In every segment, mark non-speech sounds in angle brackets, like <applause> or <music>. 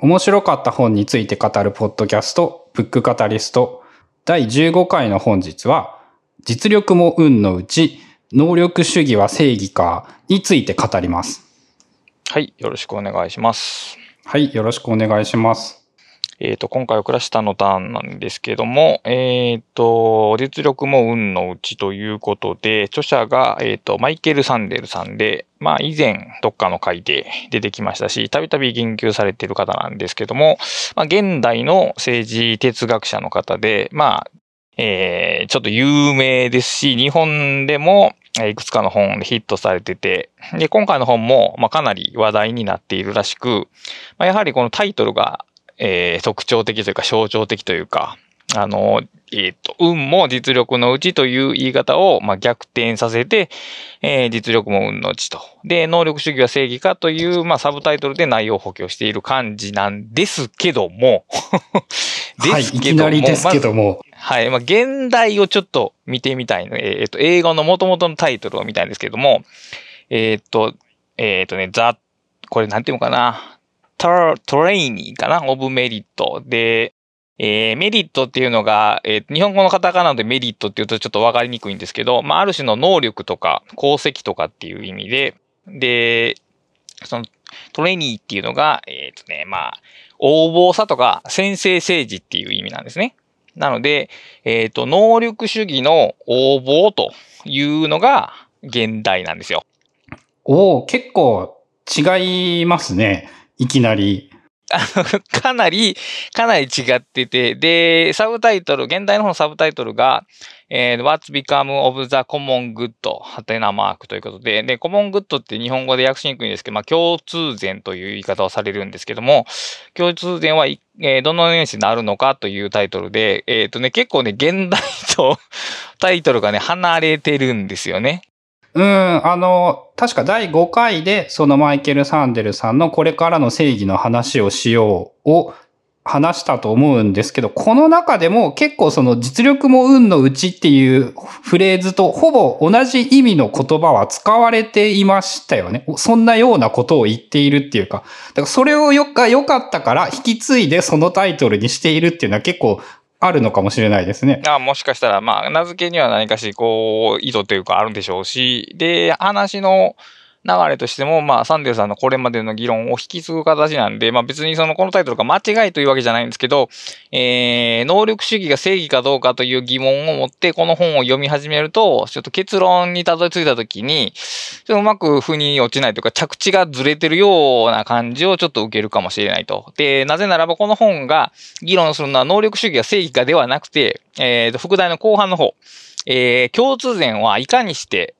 面白かった本について語るポッドキャスト、ブックカタリスト、第15回の本日は、実力も運のうち、能力主義は正義かについて語ります。はい、よろしくお願いします。はい、よろしくお願いします。えっ、ー、と、今回はクラシタのターンなんですけども、えっ、ー、と、実力も運のうちということで、著者が、えっ、ー、と、マイケル・サンデルさんで、まあ、以前、どっかの回で出てきましたし、たびたび言及されている方なんですけども、まあ、現代の政治哲学者の方で、まあ、えー、ちょっと有名ですし、日本でもいくつかの本でヒットされてて、で、今回の本も、まあ、かなり話題になっているらしく、まあ、やはりこのタイトルがえー、特徴的というか象徴的というか、あの、えっ、ー、と、運も実力のうちという言い方を、まあ、逆転させて、えー、実力も運のうちと。で、能力主義は正義かという、まあ、サブタイトルで内容を補強している感じなんですけども <laughs> ですけども。はい、いきなりですけども。まはい。まあ、現代をちょっと見てみたいの。えっ、ー、と、英語の元々のタイトルを見たいんですけども、えっ、ー、と、えっ、ー、とね、ザ、これなんていうのかな。トレイニーかな？オブメリット。で、えー、メリットっていうのが、えー、日本語のカタカナでメリットっていうとちょっとわかりにくいんですけど、まあ、ある種の能力とか功績とかっていう意味で、で、そのトレーニーっていうのが、えっ、とね、まあ、応募さとか先制政治っていう意味なんですね。なので、えっ、ー、と、能力主義の応募というのが現代なんですよ。おお結構違いますね。いきなり。あの、かなり、かなり違ってて、で、サブタイトル、現代の方のサブタイトルが、えー、What's Become of the Common Good? はてなマークということで、で、コモングッドって日本語で訳しにくいんですけど、まあ、共通善という言い方をされるんですけども、共通善は、えー、どのようにしてなるのかというタイトルで、えっ、ー、とね、結構ね、現代とタイトルがね、離れてるんですよね。うん、あの、確か第5回で、そのマイケル・サンデルさんのこれからの正義の話をしようを話したと思うんですけど、この中でも結構その実力も運のうちっていうフレーズとほぼ同じ意味の言葉は使われていましたよね。そんなようなことを言っているっていうか、だからそれをよか良かったから引き継いでそのタイトルにしているっていうのは結構あるのかもしれないですね。あもしかしたら、まあ、名付けには何かし、こう、意図というかあるんでしょうし、で、話の、流れとしても、まあ、サンデルさんのこれまでの議論を引き継ぐ形なんで、まあ別にそのこのタイトルが間違いというわけじゃないんですけど、えー、能力主義が正義かどうかという疑問を持ってこの本を読み始めると、ちょっと結論にたどり着いたときに、ちょっとうまく腑に落ちないというか着地がずれてるような感じをちょっと受けるかもしれないと。で、なぜならばこの本が議論するのは能力主義が正義かではなくて、えー、と、副題の後半の方、えー、共通点はいかにして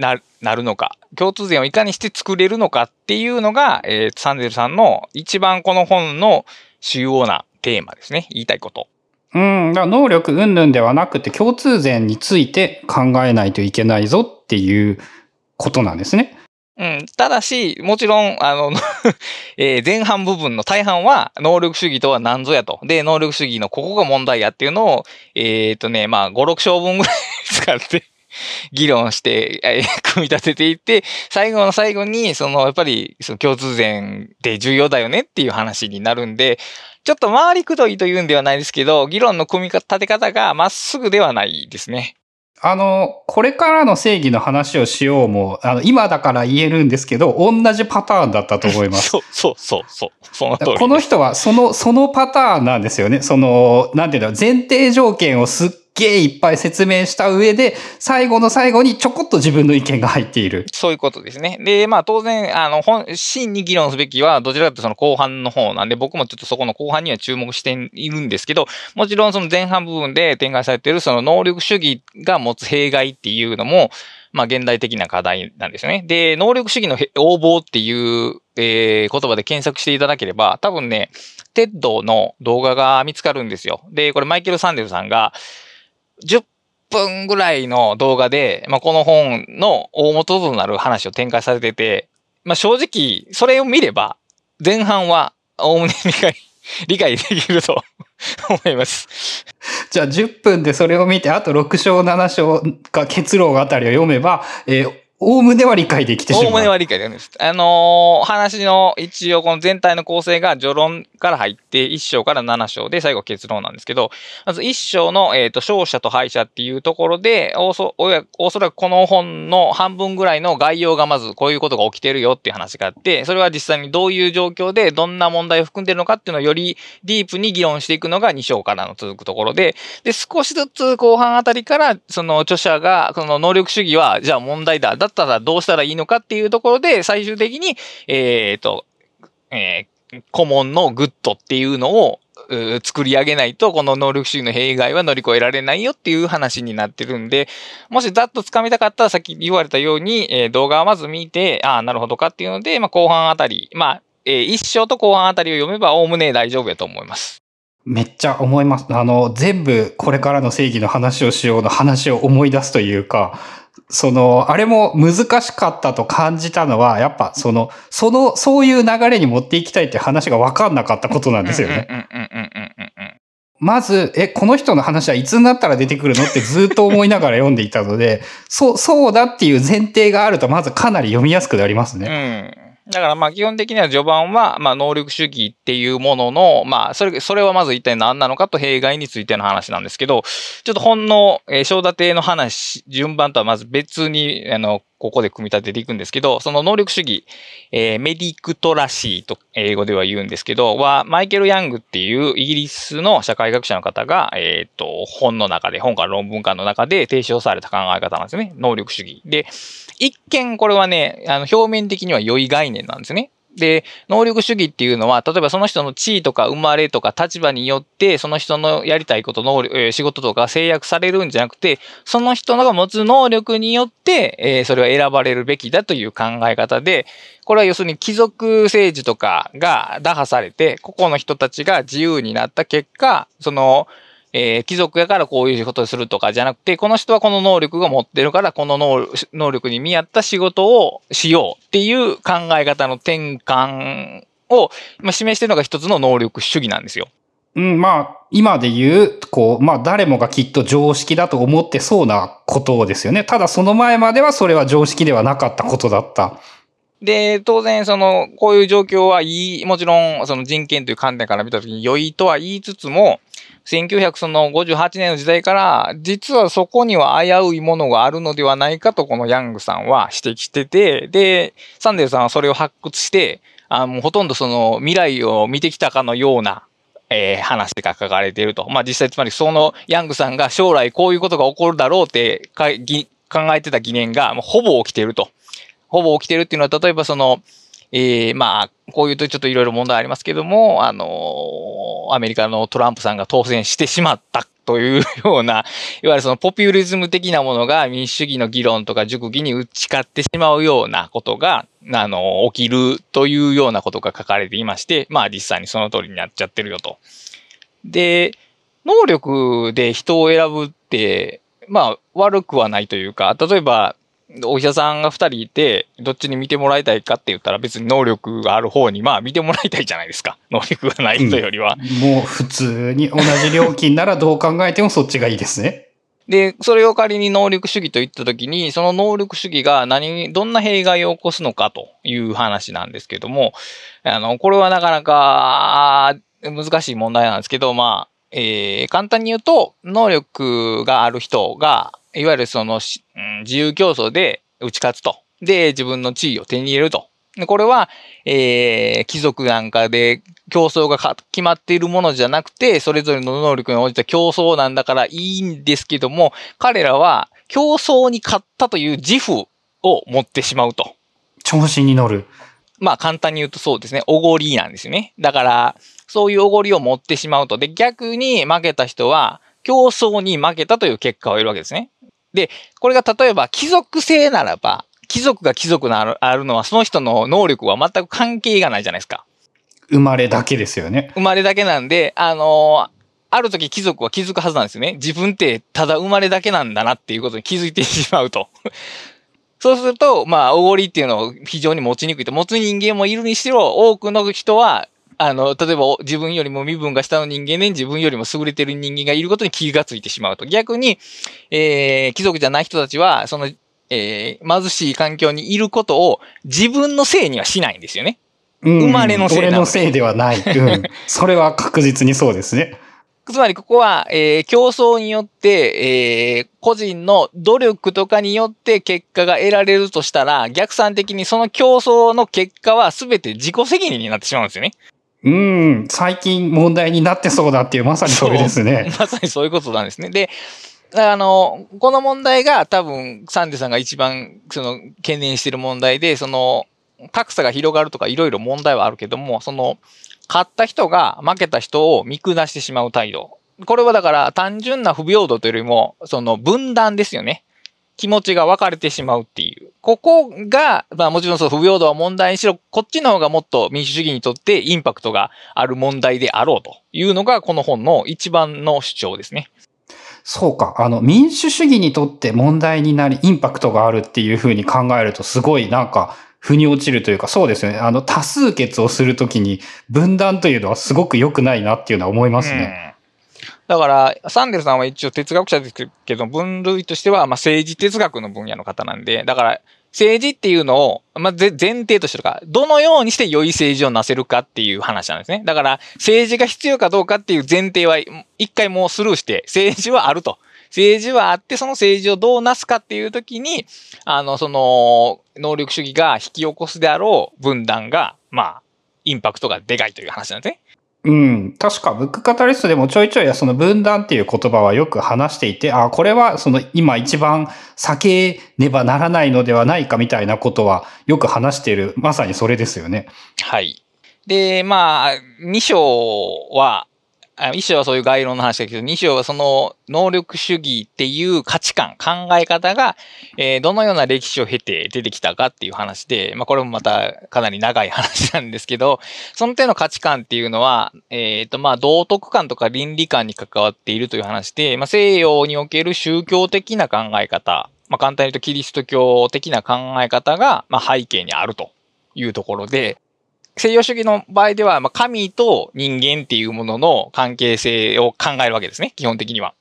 な、なるのか、共通点をいかにして作れるのかっていうのが、えー、サンデルさんの一番この本の主要なテーマですね。言いたいこと。うん、だから能力云々ではなくて共通点について考えないといけないぞっていうことなんですね。うん。ただし、もちろん、あの、<laughs> えー、前半部分の大半は、能力主義とは何ぞやと。で、能力主義のここが問題やっていうのを、えっ、ー、とね、まあ、5、6章分ぐらい使って議論して、えー、<laughs> 組み立てていって、最後の最後に、その、やっぱり、その共通点って重要だよねっていう話になるんで、ちょっと回りくどいというんではないですけど、議論の組み立て方がまっすぐではないですね。あの、これからの正義の話をしようも、あの、今だから言えるんですけど、同じパターンだったと思います。<laughs> そう、そう、そう、そう。その通り。この人は、その、そのパターンなんですよね。その、なんていうの、前提条件をすっげえいっぱい説明した上で、最後の最後にちょこっと自分の意見が入っている。そういうことですね。で、まあ当然、あの、本、真に議論すべきは、どちらかというとその後半の方なんで、僕もちょっとそこの後半には注目しているんですけど、もちろんその前半部分で展開されているその能力主義が持つ弊害っていうのも、まあ現代的な課題なんですよね。で、能力主義の応募っていう、えー、言葉で検索していただければ、多分ね、TED の動画が見つかるんですよ。で、これマイケル・サンデルさんが、10分ぐらいの動画で、まあ、この本の大元となる話を展開されてて、まあ、正直、それを見れば、前半は、おおむね理解、<laughs> 理解できると <laughs> 思います。じゃあ10分でそれを見て、あと6章7章か結論あたりを読めば、えー、おおむねは理解できてしまう。おおむねは理解できるんです。あのー話の一応この全体の構成が序論から入って1章から7章で最後結論なんですけど、まず1章の、えっ、と、勝者と敗者っていうところで、おそ、おやおそらくこの本の半分ぐらいの概要がまずこういうことが起きてるよっていう話があって、それは実際にどういう状況でどんな問題を含んでるのかっていうのをよりディープに議論していくのが2章からの続くところで、で、少しずつ後半あたりから、その著者が、その能力主義は、じゃあ問題だ。だったらどうしたらいいのかっていうところで、最終的に、えっ、と、えー、 common good っていうのを、作り上げないと、この能力主義の弊害は乗り越えられないよっていう話になってるんで、もしざっと掴みたかったら、さっき言われたように、えー動画をまず見て、ああ、なるほどかっていうので、まあ、後半あたり、まあ、えー一章と後半あたりを読めば、おおむね大丈夫やと思います。めっちゃ思います。あの、全部これからの正義の話をしようの話を思い出すというか、その、あれも難しかったと感じたのは、やっぱその、その、そういう流れに持っていきたいって話が分かんなかったことなんですよね。まず、え、この人の話はいつになったら出てくるのってずっと思いながら読んでいたので、そう、そうだっていう前提があると、まずかなり読みやすくなりますね。うん。だからまあ基本的には序盤は、まあ能力主義っていうものの、まあそれ、それはまず一体何なのかと弊害についての話なんですけど、ちょっと本の、えー、正立ての話、順番とはまず別に、あの、ここで組み立てていくんですけど、その能力主義、えーメディクトラシーと英語では言うんですけど、は、マイケル・ヤングっていうイギリスの社会学者の方が、えっ、と、本の中で、本から論文館の中で提唱された考え方なんですね。能力主義。で、一見これはね、あの、表面的には良い概念なんですね。で、能力主義っていうのは、例えばその人の地位とか生まれとか立場によって、その人のやりたいこと、能力、えー仕事とか制約されるんじゃなくて、その人が持つ能力によって、えーそれは選ばれるべきだという考え方で、これは要するに貴族政治とかが打破されて、個々の人たちが自由になった結果、その、えー貴族やからこういうことをするとかじゃなくて、この人はこの能力が持ってるから、この能能力に見合った仕事をしようっていう考え方の転換をまあ示しているのが一つの能力主義なんですよ。うん、まあ、今で言う、こう、まあ、誰もがきっと常識だと思ってそうなことですよね。ただその前まではそれは常識ではなかったことだった。で、当然、その、こういう状況はいい、もちろん、その人権という観点から見たときに良いとは言いつつも、1958年の時代から、実はそこには危ういものがあるのではないかと、このヤングさんは指摘してて、で、サンデルさんはそれを発掘して、あもうほとんどその未来を見てきたかのような、えー話が書かれていると。まあ実際、つまりそのヤングさんが将来こういうことが起こるだろうって考えてた疑念がほぼ起きていると。ほぼ起きているっていうのは、例えばその、えーまあ、こういうとちょっといろいろ問題ありますけども、あのアメリカのトランプさんが当選してしまったというような、いわゆるそのポピュリズム的なものが民主主義の議論とか熟議に打ち勝ってしまうようなことが、あの起きるというようなことが書かれていまして、まあ実際にその通りになっちゃってるよと。で、能力で人を選ぶって、まあ悪くはないというか、例えば、お医者さんが二人いて、どっちに見てもらいたいかって言ったら別に能力がある方に、まあ見てもらいたいじゃないですか。<laughs> 能力がない人よりは。もう普通に同じ料金ならどう考えてもそっちがいいですね。で、それを仮に能力主義と言ったときに、その能力主義が何、どんな弊害を起こすのかという話なんですけども、あの、これはなかなか難しい問題なんですけど、まあ、えー簡単に言うと、能力がある人が、いわゆるその、しうん自由競争で打ち勝つと。で、自分の地位を手に入れると。でこれは、えー貴族なんかで競争がか決まっているものじゃなくて、それぞれの能力に応じた競争なんだからいいんですけども、彼らは競争に勝ったという自負を持ってしまうと。調子に乗る。まあ簡単に言うとそうですね。おごりなんですよね。だから、そういうおごりを持ってしまうと。で、逆に負けた人は、競争に負けたという結果を得るわけですね。で、これが例えば貴族性ならば、貴族が貴族なるあるのはその人の能力は全く関係がないじゃないですか。生まれだけですよね。生まれだけなんで、あのーある時貴族は気づくはずなんですよね。自分ってただ生まれだけなんだなっていうことに気づいてしまうと。<laughs> そうすると、まあ、おごりっていうのを非常に持ちにくいと。持つ人間もいるにしろ、多くの人は、あの、例えば自分よりも身分が下の人間で自分よりも優れてる人間がいることに気がついてしまうと。逆に、えー、貴族じゃない人たちは、その、えー、貧しい環境にいることを自分のせいにはしないんですよね。うん生まれのせい俺のせいではない。うん。<laughs> それは確実にそうですね。つまりここは、えー競争によって、えー個人の努力とかによって結果が得られるとしたら、逆算的にその競争の結果は全て自己責任になってしまうんですよね。うん。最近問題になってそうだっていう、まさにそれですね。<laughs> まさにそういうことなんですね。で、あの、この問題が多分、サンデさんが一番、その、懸念してる問題で、その、格差が広がるとかいろいろ問題はあるけども、その、勝った人が負けた人を見下してしまう態度。これはだから単純な不平等というよりも、その分断ですよね。気持ちが分かれてしまうっていう。ここが、まあもちろんその不平等は問題にしろ、こっちの方がもっと民主主義にとってインパクトがある問題であろうというのがこの本の一番の主張ですね。そうか。あの、民主主義にとって問題になり、インパクトがあるっていうふうに考えると、すごいなんか、腑に落ちるというか、そうですよね。あの、多数決をするときに、分断というのはすごく良くないなっていうのは思いますね。だから、サンデルさんは一応哲学者ですけど、分類としては、まあ、政治哲学の分野の方なんで、だから、政治っていうのを、まあ、前提としてるか、どのようにして良い政治をなせるかっていう話なんですね。だから、政治が必要かどうかっていう前提は、一回もうスルーして、政治はあると。政治はあって、その政治をどうなすかっていう時に、あの、その、能力主義が引き起こすであろう分断が、まあ、インパクトがでかいという話なんですね。うん。確か、ブックカタリストでもちょいちょいその分断っていう言葉はよく話していて、あ、これはその今一番避けねばならないのではないかみたいなことはよく話している、まさにそれですよね。はい。で、まあ、2章は、あ1章はそういう概論の話だけど、2章はその能力主義っていう価値観、考え方が、えーどのような歴史を経て出てきたかっていう話で、まあこれもまたかなり長い話なんですけど、その手の価値観っていうのは、えっ、とまあ道徳観とか倫理観に関わっているという話で、まあ西洋における宗教的な考え方、まあ簡単に言うとキリスト教的な考え方が、まあ背景にあるというところで、西洋主義の場合では、まあ、神と人間っていうものの関係性を考えるわけですね、基本的には。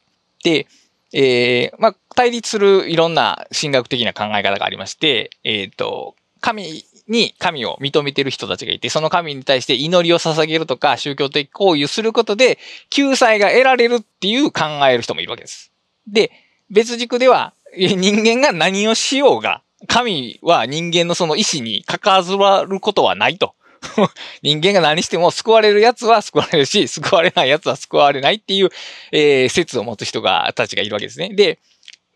で、えー、まあ、対立するいろんな神学的な考え方がありまして、えっ、と、神に神を認めてる人たちがいて、その神に対して祈りを捧げるとか宗教的行為をすることで、救済が得られるっていう考える人もいるわけです。で、別軸では、人間が何をしようが、神は人間のその意志に関わることはないと。<laughs> 人間が何しても救われる奴は救われるし、救われない奴は救われないっていう、えー説を持つ人が、たちがいるわけですね。で、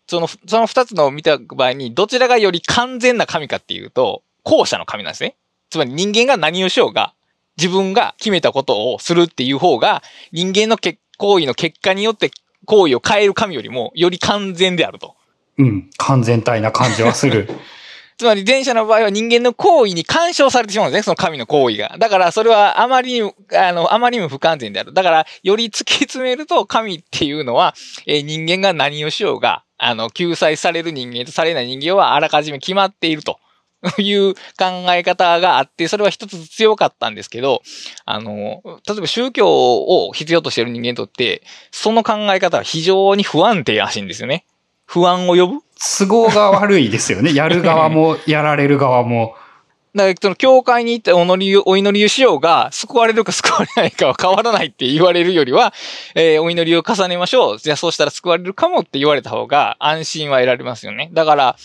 その、その二つのを見た場合に、どちらがより完全な神かっていうと、後者の神なんですね。つまり人間が何をしようが、自分が決めたことをするっていう方が、人間の結行為の結果によって行為を変える神よりも、より完全であると。うん。完全体な感じはする。<laughs> つまり前者の場合は人間の行為に干渉されてしまうんですね、その神の行為が。だからそれはあまりにも、あの、あまりにも不完全である。だから、より突き詰めると神っていうのは、えー人間が何をしようが、あの、救済される人間とされない人間はあらかじめ決まっていると。いう考え方があって、それは一つ強かったんですけど、あの、例えば宗教を必要としている人間にとって、その考え方は非常に不安定らしいんですよね。不安を呼ぶ？都合が悪いですよね。<laughs> やる側も、やられる側も。だから、その、教会に行ってお祈りを、お祈りをしようが、救われるか救われないかは変わらないって言われるよりは、えーお祈りを重ねましょう。じゃあ、そうしたら救われるかもって言われた方が、安心は得られますよね。だから、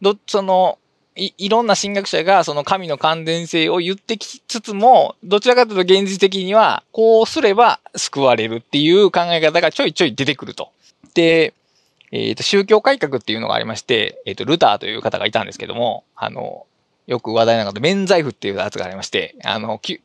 ど、その、い、いろんな神学者が、その神の完全性を言ってきつつも、どちらかというと現実的には、こうすれば救われるっていう考え方がちょいちょい出てくると。で、えっ、と、宗教改革っていうのがありまして、えっ、と、ルターという方がいたんですけども、あの、よく話題なのが、免罪符っていうやつがありまして、あの、き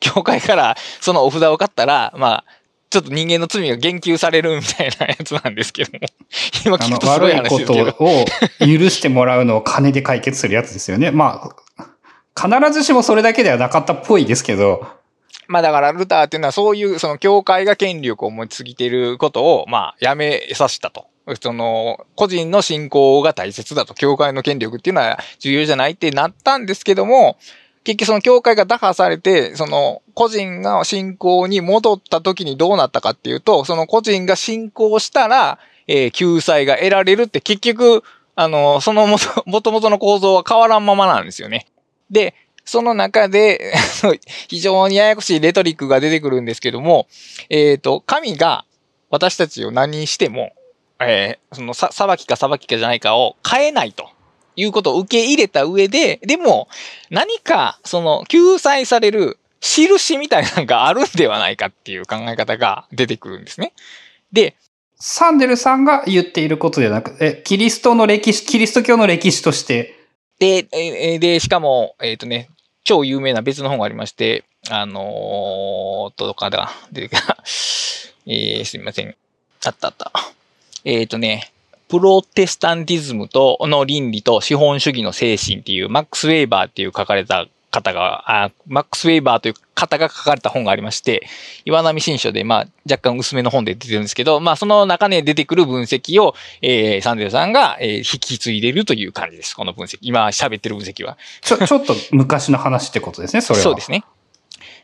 教会からそのお札を買ったら、まあ、ちょっと人間の罪が言及されるみたいなやつなんですけども。<laughs> 今聞く、とすごい悪いこ話ですけど。とを許してもらうのを金で解決するやつですよね。まあ、必ずしもそれだけではなかったっぽいですけど、まあだから、ルターっていうのはそういう、その教会が権力を持ちすぎていることを、まあ、やめさせたと。その、個人の信仰が大切だと。教会の権力っていうのは重要じゃないってなったんですけども、結局その教会が打破されて、その個人が信仰に戻った時にどうなったかっていうと、その個人が信仰したら、えー救済が得られるって結局、あの、そのもと、もともとの構造は変わらんままなんですよね。で、その中で、<laughs> 非常にややこしいレトリックが出てくるんですけども、えっ、ー、と、神が私たちを何にしても、えー、そのさ、裁きか裁きかじゃないかを変えないということを受け入れた上で、でも、何か、その、救済される印みたいなのがあるんではないかっていう考え方が出てくるんですね。で、サンデルさんが言っていることではなく、え、キリストの歴史、キリスト教の歴史として。で、えで、しかも、えっ、ー、とね、超有名な別の本がありまして、あのー、とかだ、出てきた。えー、すみません。あったあった。えっ、ー、とね、プロテスタンティズムとの倫理と資本主義の精神っていうマックス・ウェーバーっていう書かれた方が、あマックス・ウェーバーという方が書かれた本がありまして、岩波新書で、まあ、若干薄めの本で出てるんですけど、まあ、その中で出てくる分析を、えー、サンデルさんが、えー、引き継いでるという感じです。この分析。今喋ってる分析は。ちょ、ちょっと昔の話ってことですね、それは。そうですね。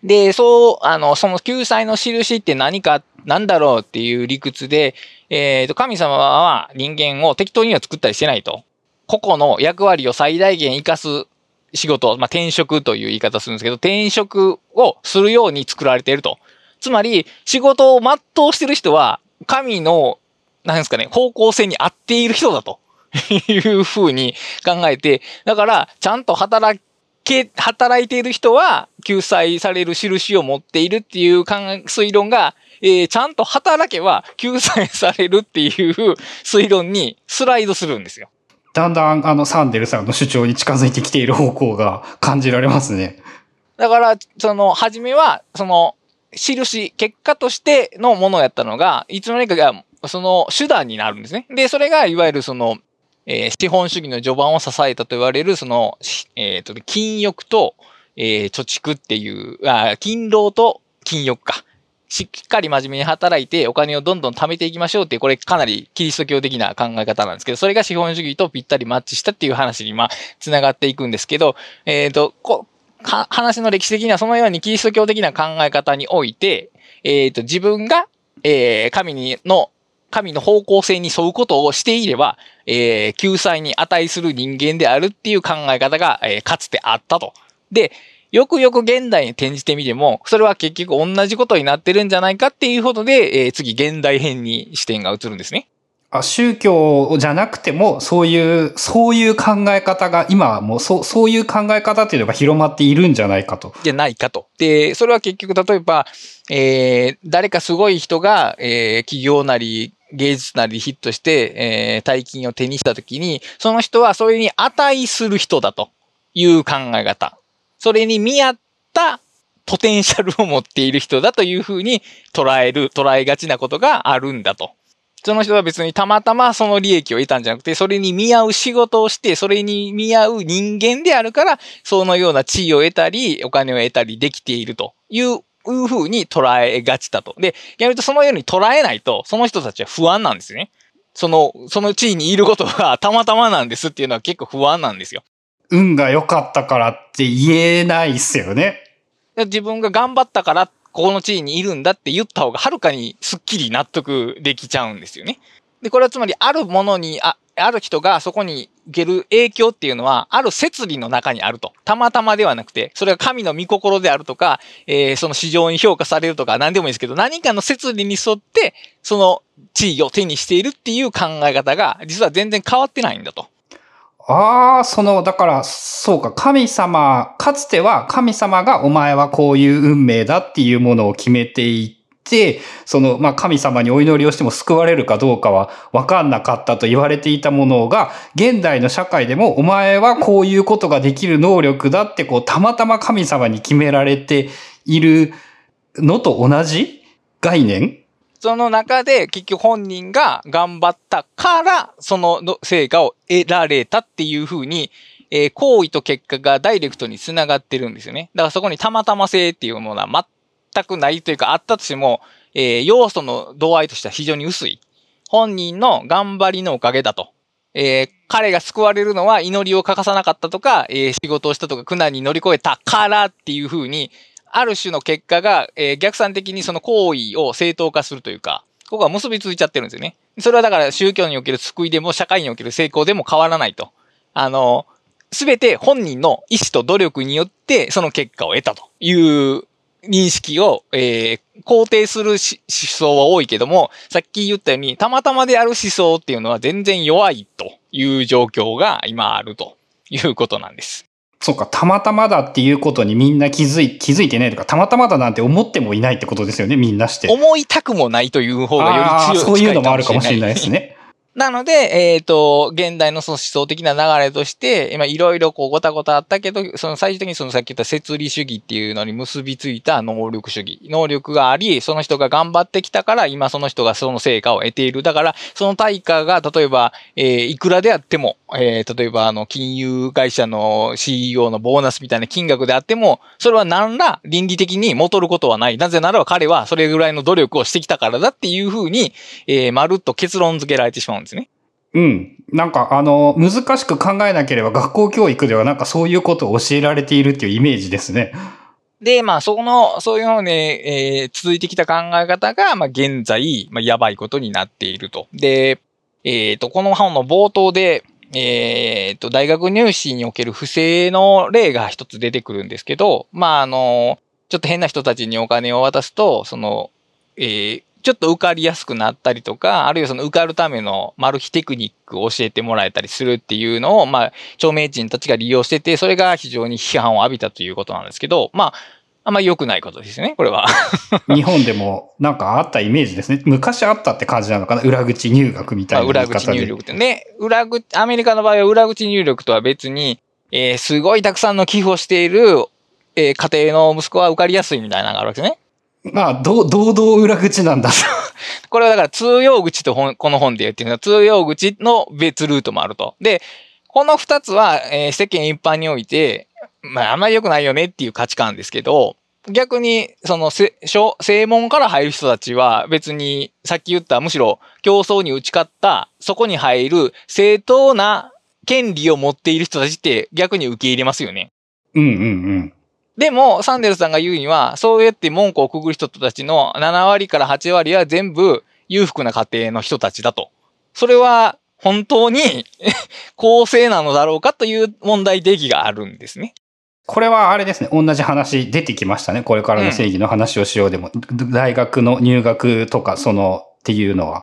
で、そう、あの、その救済の印って何か、なんだろうっていう理屈で、えっ、ー、と、神様は人間を適当には作ったりしてないと。個々の役割を最大限活かす仕事、まあ、転職という言い方するんですけど、転職をするように作られていると。つまり、仕事を全うしてる人は、神の、なんですかね、方向性に合っている人だと <laughs> いうふうに考えて、だから、ちゃんと働け、働いている人は、救済される印を持っているっていう推論が、えー、ちゃんと働けば救済されるっていう推論にスライドするんですよ。だんだんあのサンデルさんの主張に近づいてきている方向が感じられますね。だから、その、初めは、その、印、結果としてのものやったのが、いつの間にかが、その手段になるんですね。で、それが、いわゆるその、えー、資本主義の序盤を支えたと言われる、その、えっ、ー、と、禁欲と、えー、貯蓄っていう、あ、勤労と禁欲か。しっかり真面目に働いてお金をどんどん貯めていきましょうってう、これかなりキリスト教的な考え方なんですけど、それが資本主義とぴったりマッチしたっていう話に、まあ、繋がっていくんですけど、えっ、ー、と、こ、話の歴史的にはそのようにキリスト教的な考え方において、えっ、ー、と、自分が、えー、神にの、神の方向性に沿うことをしていれば、えー、救済に値する人間であるっていう考え方が、えー、かつてあったと。で、よくよく現代に転じてみても、それは結局同じことになってるんじゃないかっていうことで、えー、次現代編に視点が移るんですね。あ宗教じゃなくても、そういう、そういう考え方が、今はもう、そう、そういう考え方っていうのが広まっているんじゃないかと。じゃないかと。で、それは結局、例えば、えー、誰かすごい人が、えー、企業なり、芸術なりヒットして、えー、大金を手にしたときに、その人はそれに値する人だという考え方。それに見合ったポテンシャルを持っている人だというふうに捉える、捉えがちなことがあるんだと。その人は別にたまたまその利益を得たんじゃなくて、それに見合う仕事をして、それに見合う人間であるから、そのような地位を得たり、お金を得たりできているといういうふうに捉えがちだと。で、逆に言うとそのように捉えないと、その人たちは不安なんですよね。その、その地位にいることがたまたまなんですっていうのは結構不安なんですよ。運が良かったからって言えないっすよね。自分が頑張ったから、ここの地位にいるんだって言った方がはるかにスッキリ納得できちゃうんですよね。で、これはつまりあるものに、あ、ある人がそこに受ける影響っていうのは、ある摂理の中にあると。たまたまではなくて、それが神の御心であるとか、えー、その市場に評価されるとか何でもいいですけど、何かの摂理に沿って、その地位を手にしているっていう考え方が、実は全然変わってないんだと。ああ、その、だから、そうか、神様、かつては神様がお前はこういう運命だっていうものを決めていって、その、まあ、神様にお祈りをしても救われるかどうかは分かんなかったと言われていたものが、現代の社会でもお前はこういうことができる能力だって、こう、たまたま神様に決められているのと同じ概念その中で結局本人が頑張ったから、その成果を得られたっていうふうに、えー、行為と結果がダイレクトに繋がってるんですよね。だからそこにたまたま性っていうものは全くないというか、あったとしても、えー、要素の度合いとしては非常に薄い。本人の頑張りのおかげだと。えー、彼が救われるのは祈りを欠かさなかったとか、えー、仕事をしたとか苦難に乗り越えたからっていうふうに、ある種の結果が、えー、逆算的にその行為を正当化するというか、ここは結びついちゃってるんですよね。それはだから宗教における救いでも社会における成功でも変わらないと。あの、すべて本人の意思と努力によってその結果を得たという認識を、えー、肯定する思想は多いけども、さっき言ったように、たまたまである思想っていうのは全然弱いという状況が今あるということなんです。そうか、たまたまだっていうことにみんな気づい、気づいてないとか、たまたまだなんて思ってもいないってことですよね、みんなして。思いたくもないという方がより強い。そういうのもあるかもしれないですね。なので、えっ、ー、と、現代のその思想的な流れとして、今いろいろこうごたごたあったけど、その最終的にそのさっき言った摂理主義っていうのに結びついた能力主義。能力があり、その人が頑張ってきたから、今その人がその成果を得ている。だから、その対価が、例えば、えー、いくらであっても、えー、例えばあの、金融会社の CEO のボーナスみたいな金額であっても、それは何ら倫理的に戻ることはない。なぜならば彼はそれぐらいの努力をしてきたからだっていうふうに、えー、まるっと結論付けられてしまうんですね。うん。なんか、あの、難しく考えなければ学校教育ではなんかそういうことを教えられているっていうイメージですね。で、まあ、その、そういうふうに、えー、続いてきた考え方が、まあ、現在、まあ、やばいことになっていると。で、えっ、ー、と、この本の冒頭で、えっ、ー、と、大学入試における不正の例が一つ出てくるんですけど、まあ、あの、ちょっと変な人たちにお金を渡すと、その、えー、ちょっと受かりやすくなったりとか、あるいはその受かるためのマル秘テクニックを教えてもらえたりするっていうのを、まあ、著名人たちが利用してて、それが非常に批判を浴びたということなんですけど、まあ、あんまり良くないことですね、これは。<laughs> 日本でもなんかあったイメージですね。昔あったって感じなのかな裏口入学みたいな裏口入力ってね。裏口、アメリカの場合は裏口入力とは別に、えー、すごいたくさんの寄付をしている、えー、家庭の息子は受かりやすいみたいなのがあるわけですね。まあ、ど、堂々裏口なんだ。<laughs> これはだから通用口とこの本で言ってるのは通用口の別ルートもあると。で、この二つは、えー、世間一般において、まあ、あんまり良くないよねっていう価値観ですけど、逆に、その、正門から入る人たちは別に、さっき言ったむしろ競争に打ち勝った、そこに入る正当な権利を持っている人たちって逆に受け入れますよね。うんうんうん。でも、サンデルさんが言うには、そうやって文句をくぐる人たちの7割から8割は全部裕福な家庭の人たちだと。それは本当に <laughs> 公正なのだろうかという問題提起があるんですね。これはあれですね。同じ話出てきましたね。これからの正義の話をしようでも。うん、大学の入学とか、その、っていうのは。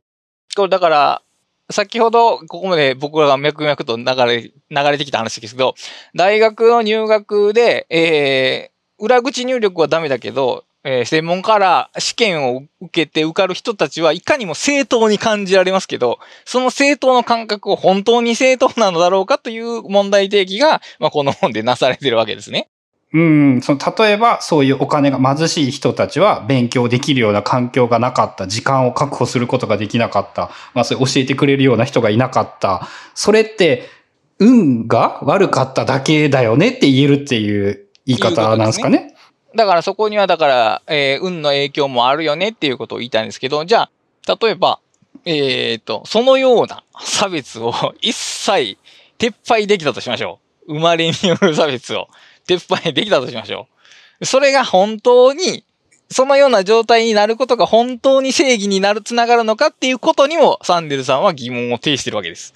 これだから、先ほど、ここまで僕らが脈々と流れ、流れてきた話ですけど、大学の入学で、えー、裏口入力はダメだけど、えー、専門から試験を受けて受かる人たちはいかにも正当に感じられますけど、その正当の感覚を本当に正当なのだろうかという問題提起が、まあ、この本でなされてるわけですね。うん、その、例えば、そういうお金が貧しい人たちは勉強できるような環境がなかった、時間を確保することができなかった、まあ、それ教えてくれるような人がいなかった。それって、運が悪かっただけだよねって言えるっていう言い方なんですかね？だからそこには、だから、えー、運の影響もあるよねっていうことを言いたいんですけど、じゃあ、例えば、えっ、ー、と、そのような差別を一切撤廃できたとしましょう。生まれによる差別を。撤廃できたとしましょう。それが本当に、そのような状態になることが本当に正義になる、つながるのかっていうことにも、サンデルさんは疑問を呈してるわけです。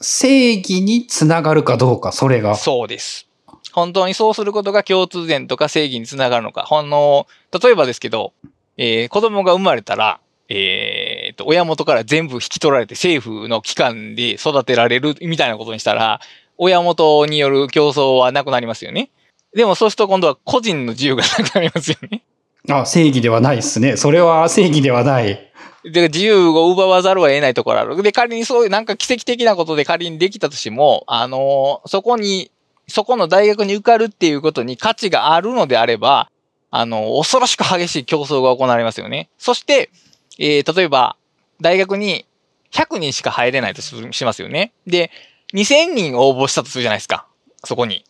正義につながるかどうか、それが。そうです。本当にそうすることが共通点とか正義につながるのか。ほんの、例えばですけど、えー、子供が生まれたら、えー、と、親元から全部引き取られて政府の機関で育てられるみたいなことにしたら、親元による競争はなくなりますよね。でもそうすると今度は個人の自由がなくなりますよね。あ、正義ではないですね。それは正義ではない。で、自由を奪わざるを得ないところある。で、仮にそういうなんか奇跡的なことで仮にできたとしても、あのー、そこに、そこの大学に受かるっていうことに価値があるのであれば、あのー、恐ろしく激しい競争が行われますよね。そして、えー、例えば、大学に100人しか入れないとしますよね。で、2000人応募したとするじゃないですか。そこに。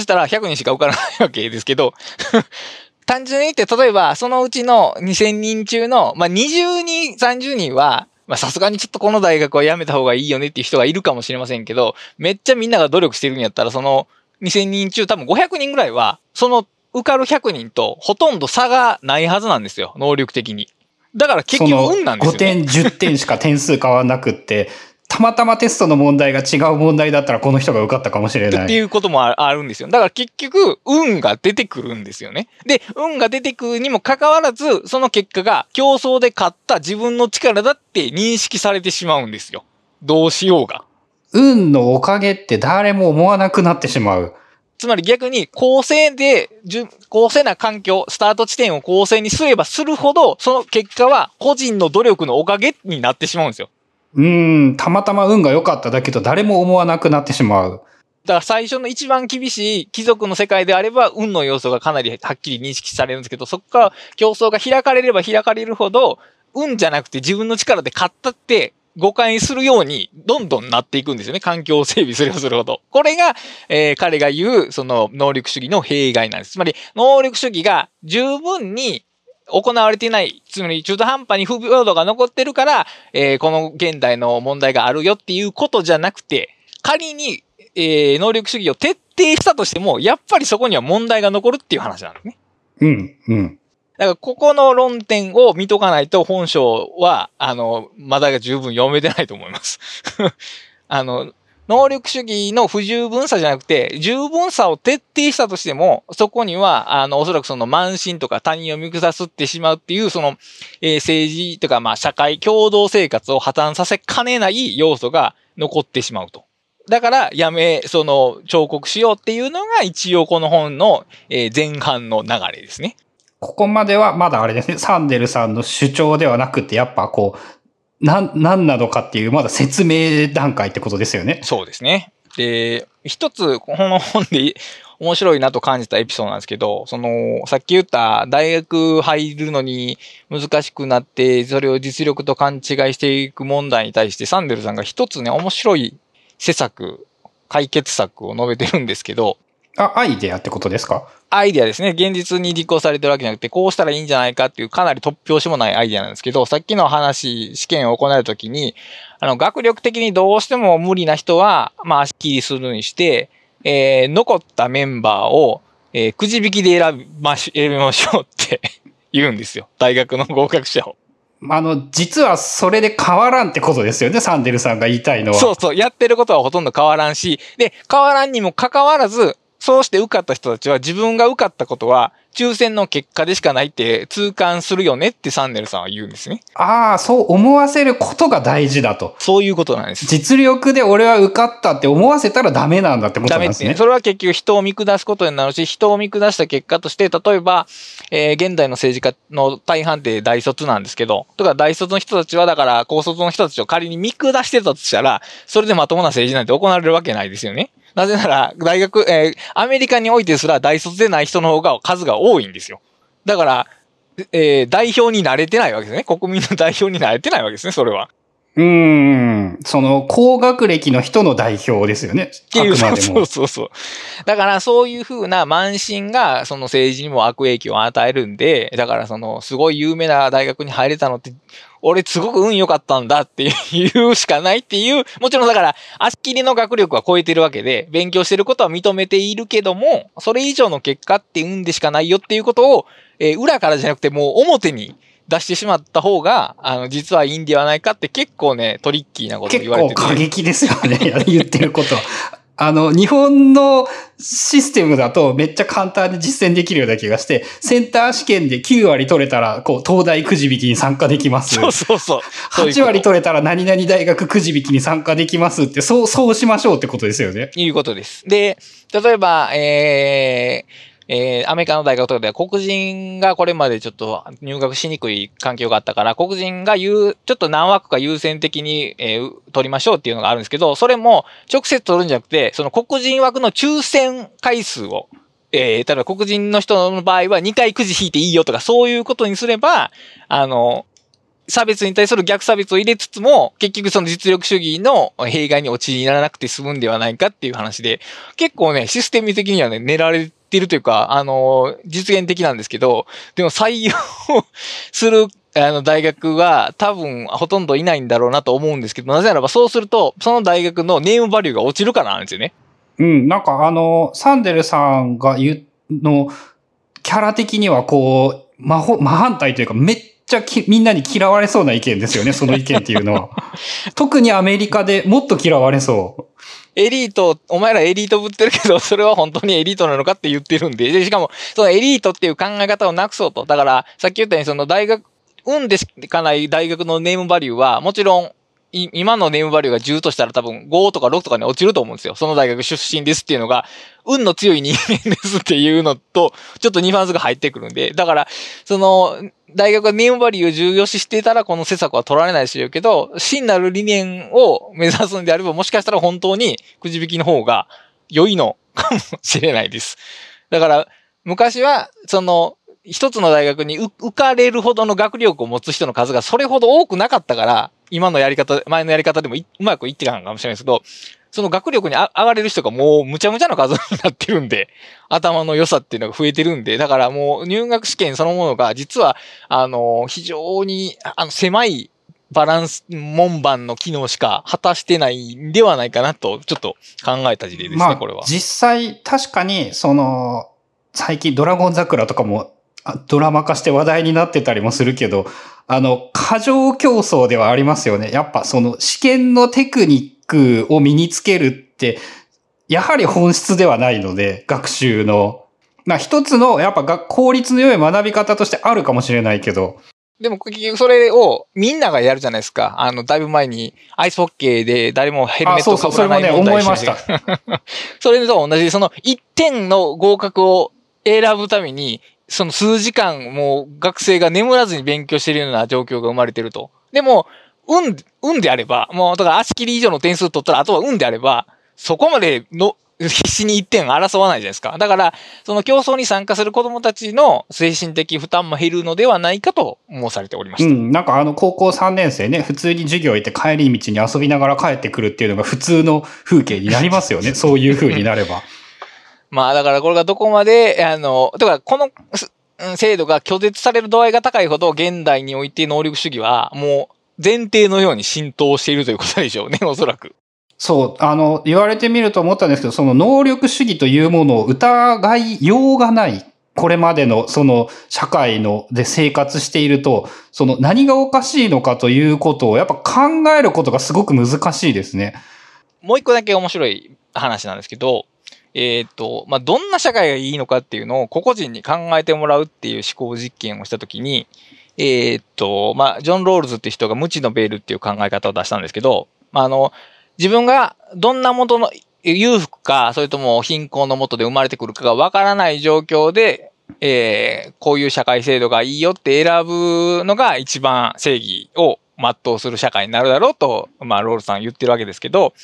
そしたら100人しか受からないわけですけど <laughs> 単純に言って、例えば、そのうちの2000人中の、まあ、20人、30人は、まあ、さすがにちょっとこの大学は辞めた方がいいよねっていう人がいるかもしれませんけど、めっちゃみんなが努力してるんやったら、その2000人中多分500人ぐらいは、その受かる100人とほとんど差がないはずなんですよ、能力的に。だから結局運なんですよ、ね。5点、10点しか点数変わらなくって、たまたまテストの問題が違う問題だったらこの人が受かったかもしれない。っていうこともあるんですよ。だから結局、運が出てくるんですよね。で、運が出てくるにもかかわらず、その結果が競争で勝った自分の力だって認識されてしまうんですよ。どうしようが。運のおかげって誰も思わなくなってしまう。つまり逆に公正で、公正な環境、スタート地点を公正にすればするほど、その結果は個人の努力のおかげになってしまうんですよ。うん、たまたま運が良かっただけど誰も思わなくなってしまう。だから最初の一番厳しい貴族の世界であれば、運の要素がかなりはっきり認識されるんですけど、そこから競争が開かれれば開かれるほど、運じゃなくて自分の力で勝ったって誤解するように、どんどんなっていくんですよね。環境を整備すればするほど。これが、えー、彼が言う、その、能力主義の弊害なんです。つまり、能力主義が十分に行われていない、つまり中途半端に不平等が残ってるから、えー、この現代の問題があるよっていうことじゃなくて、仮に、えー、能力主義を徹底したとしても、やっぱりそこには問題が残るっていう話なんですね。うん、うん。だから、ここの論点を見とかないと、本書は、あの、まだ十分読めてないと思います。<laughs> あの、能力主義の不十分さじゃなくて、十分さを徹底したとしても、そこには、あの、おそらくその慢心とか他人を見下すってしまうっていう、その、えー、政治とか、まあ、社会、共同生活を破綻させかねない要素が残ってしまうと。だから、やめ、その、彫刻しようっていうのが、一応この本の、えー、前半の流れですね。ここまではまだあれですね、サンデルさんの主張ではなくて、やっぱこう、なん、何なのかっていう、まだ説明段階ってことですよね。そうですね。で、一つ、この本で面白いなと感じたエピソードなんですけど、その、さっき言った大学入るのに難しくなって、それを実力と勘違いしていく問題に対して、サンデルさんが一つね、面白い施策、解決策を述べてるんですけど、あ、アイデアってことですか？アイデアですね。現実に実行されてるわけじゃなくて、こうしたらいいんじゃないかっていうかなり突拍子もないアイデアなんですけど、さっきの話、試験を行うときに、あの、学力的にどうしても無理な人は、まあ、足切りするにして、えー、残ったメンバーを、えー、くじ引きで選びまし、選びましょうって <laughs> 言うんですよ。大学の合格者を。あの、実はそれで変わらんってことですよね、サンデルさんが言いたいのは。そうそう、やってることはほとんど変わらんし、で、変わらんにもかかわらず、そうして受かった人たちは自分が受かったことは抽選の結果でしかないって痛感するよねってサンネルさんは言うんですね。ああ、そう思わせることが大事だと。そういうことなんです。実力で俺は受かったって思わせたらダメなんだってことなんですね。ダメって、ね、それは結局人を見下すことになるし、人を見下した結果として、例えば、えー、現代の政治家の大半って大卒なんですけど、とか大卒の人たちはだから高卒の人たちを仮に見下してたとしたら、それでまともな政治なんて行われるわけないですよね。なぜなら、大学、えー、アメリカにおいてすら大卒でない人の方が数が多いんですよ。だから、えー、代表になれてないわけですね。国民の代表になれてないわけですね、それは。うん。その、高学歴の人の代表ですよね。っていう、そうそうそう。だからそういうふうな慢心が、その政治にも悪影響を与えるんで、だからその、すごい有名な大学に入れたのって、俺すごく運良かったんだってい <laughs> うしかないっていう、もちろんだから、足切りの学力は超えてるわけで、勉強してることは認めているけども、それ以上の結果って運でしかないよっていうことを、えー、裏からじゃなくてもう表に出してしまった方が、あの、実はいいんではないかって結構ね、トリッキーなこと言われてて。結構過激ですよね、<laughs> 言ってることは。あの、日本のシステムだとめっちゃ簡単に実践できるような気がして、センター試験で9割取れたら、こう、東大くじ引きに参加できます。そうそうそう。8割取れたら何々大学くじ引きに参加できますって、そう、そうしましょうってことですよね。いうことです。で、例えば、えー、えー、アメリカの大学とかでは黒人がこれまでちょっと入学しにくい環境があったから、黒人が言う、ちょっと何枠か優先的に、えー、取りましょうっていうのがあるんですけど、それも直接取るんじゃなくて、その黒人枠の抽選回数を、えー、例えば黒人の人の場合は2回くじ引いていいよとか、そういうことにすれば、あの、差別に対する逆差別を入れつつも、結局その実力主義の弊害に陥らなくて済むんではないかっていう話で、結構ね、システム的にはね、練られってるというか、あの、実現的なんですけど、でも採用するあの大学は多分ほとんどいないんだろうなと思うんですけど、なぜならばそうすると、その大学のネームバリューが落ちるからなんですよね。うん、なんかあの、サンデルさんが言うの、キャラ的にはこう、真真反対というか、めっちゃきみんなに嫌われそうな意見ですよね、その意見っていうのは。<laughs> 特にアメリカでもっと嫌われそう。エリート、お前らエリートぶってるけど、<laughs> それは本当にエリートなのかって言ってるんで、で、しかも、そのエリートっていう考え方をなくそうと。だから、さっき言ったように、その大学、運でしかない大学のネームバリューは、もちろん、今のネームバリューが10としたら多分5とか6とかに落ちると思うんですよ。その大学出身ですっていうのが、運の強い人間ですっていうのと、ちょっとニュアンスが入ってくるんで、だから、その、大学がネームバリューを重要視してたらこの施策は取られないしょうけど、真なる理念を目指すんであれば、もしかしたら本当にくじ引きの方が良いのかもしれないです。だから、昔は、その、一つの大学に受かれるほどの学力を持つ人の数がそれほど多くなかったから、今のやり方、前のやり方でもいうまくいってたのかもしれないですけど、その学力にあ上がれる人がもうむちゃむちゃな数になってるんで、<laughs> 頭の良さっていうのが増えてるんで、だからもう入学試験そのものが実は、あの、非常に、あの、狭いバランス、門番の機能しか果たしてないんではないかなと、ちょっと考えた事例ですね、まあこれは。実際確かに、その、最近ドラゴン桜とかもあドラマ化して話題になってたりもするけど、あの、過剰競争ではありますよね。やっぱその試験のテクニックを身につけるって、やはり本質ではないので、学習の。まあ一つの、やっぱ学効率の良い学び方としてあるかもしれないけど、でも結局それをみんながやるじゃないですか。あの、だいぶ前にアイスホッケーで誰もヘルメットをかぶらないそれもね思いました <laughs> それと同じで、その1点の合格を選ぶために、その数時間もう学生が眠らずに勉強しているような状況が生まれてると。でも、運、運であれば、もうだから足切り以上の点数取ったら、あとは運であれば、そこまでの、必死に1点争わないじゃないですか。だから、その競争に参加する子供たちの精神的負担も減るのではないかと申されておりました。うん、なんかあの高校3年生ね、普通に授業行って帰り道に遊びながら帰ってくるっていうのが普通の風景になりますよね。<laughs> そういう風になれば。まあだからこれがどこまで、あの、だからこの制度が拒絶される度合いが高いほど現代において能力主義はもう前提のように浸透しているということでしょうね、<laughs> おそらく。そう、あの、言われてみると思ったんですけど、その能力主義というものを疑いようがない。これまでのその社会ので生活していると、その何がおかしいのかということをやっぱ考えることがすごく難しいですね。もう一個だけ面白い話なんですけど、えっ、と、まあ、どんな社会がいいのかっていうのを個々人に考えてもらうっていう思考実験をしたときに、えっ、と、まあ、ジョン・ロールズっていう人が無知のベールっていう考え方を出したんですけど、まあ、あの、自分がどんな元の裕福か、それとも貧困の元で生まれてくるかがわからない状況で、えーこういう社会制度がいいよって選ぶのが一番正義を全うする社会になるだろうと、まあ、ロールさん言ってるわけですけど、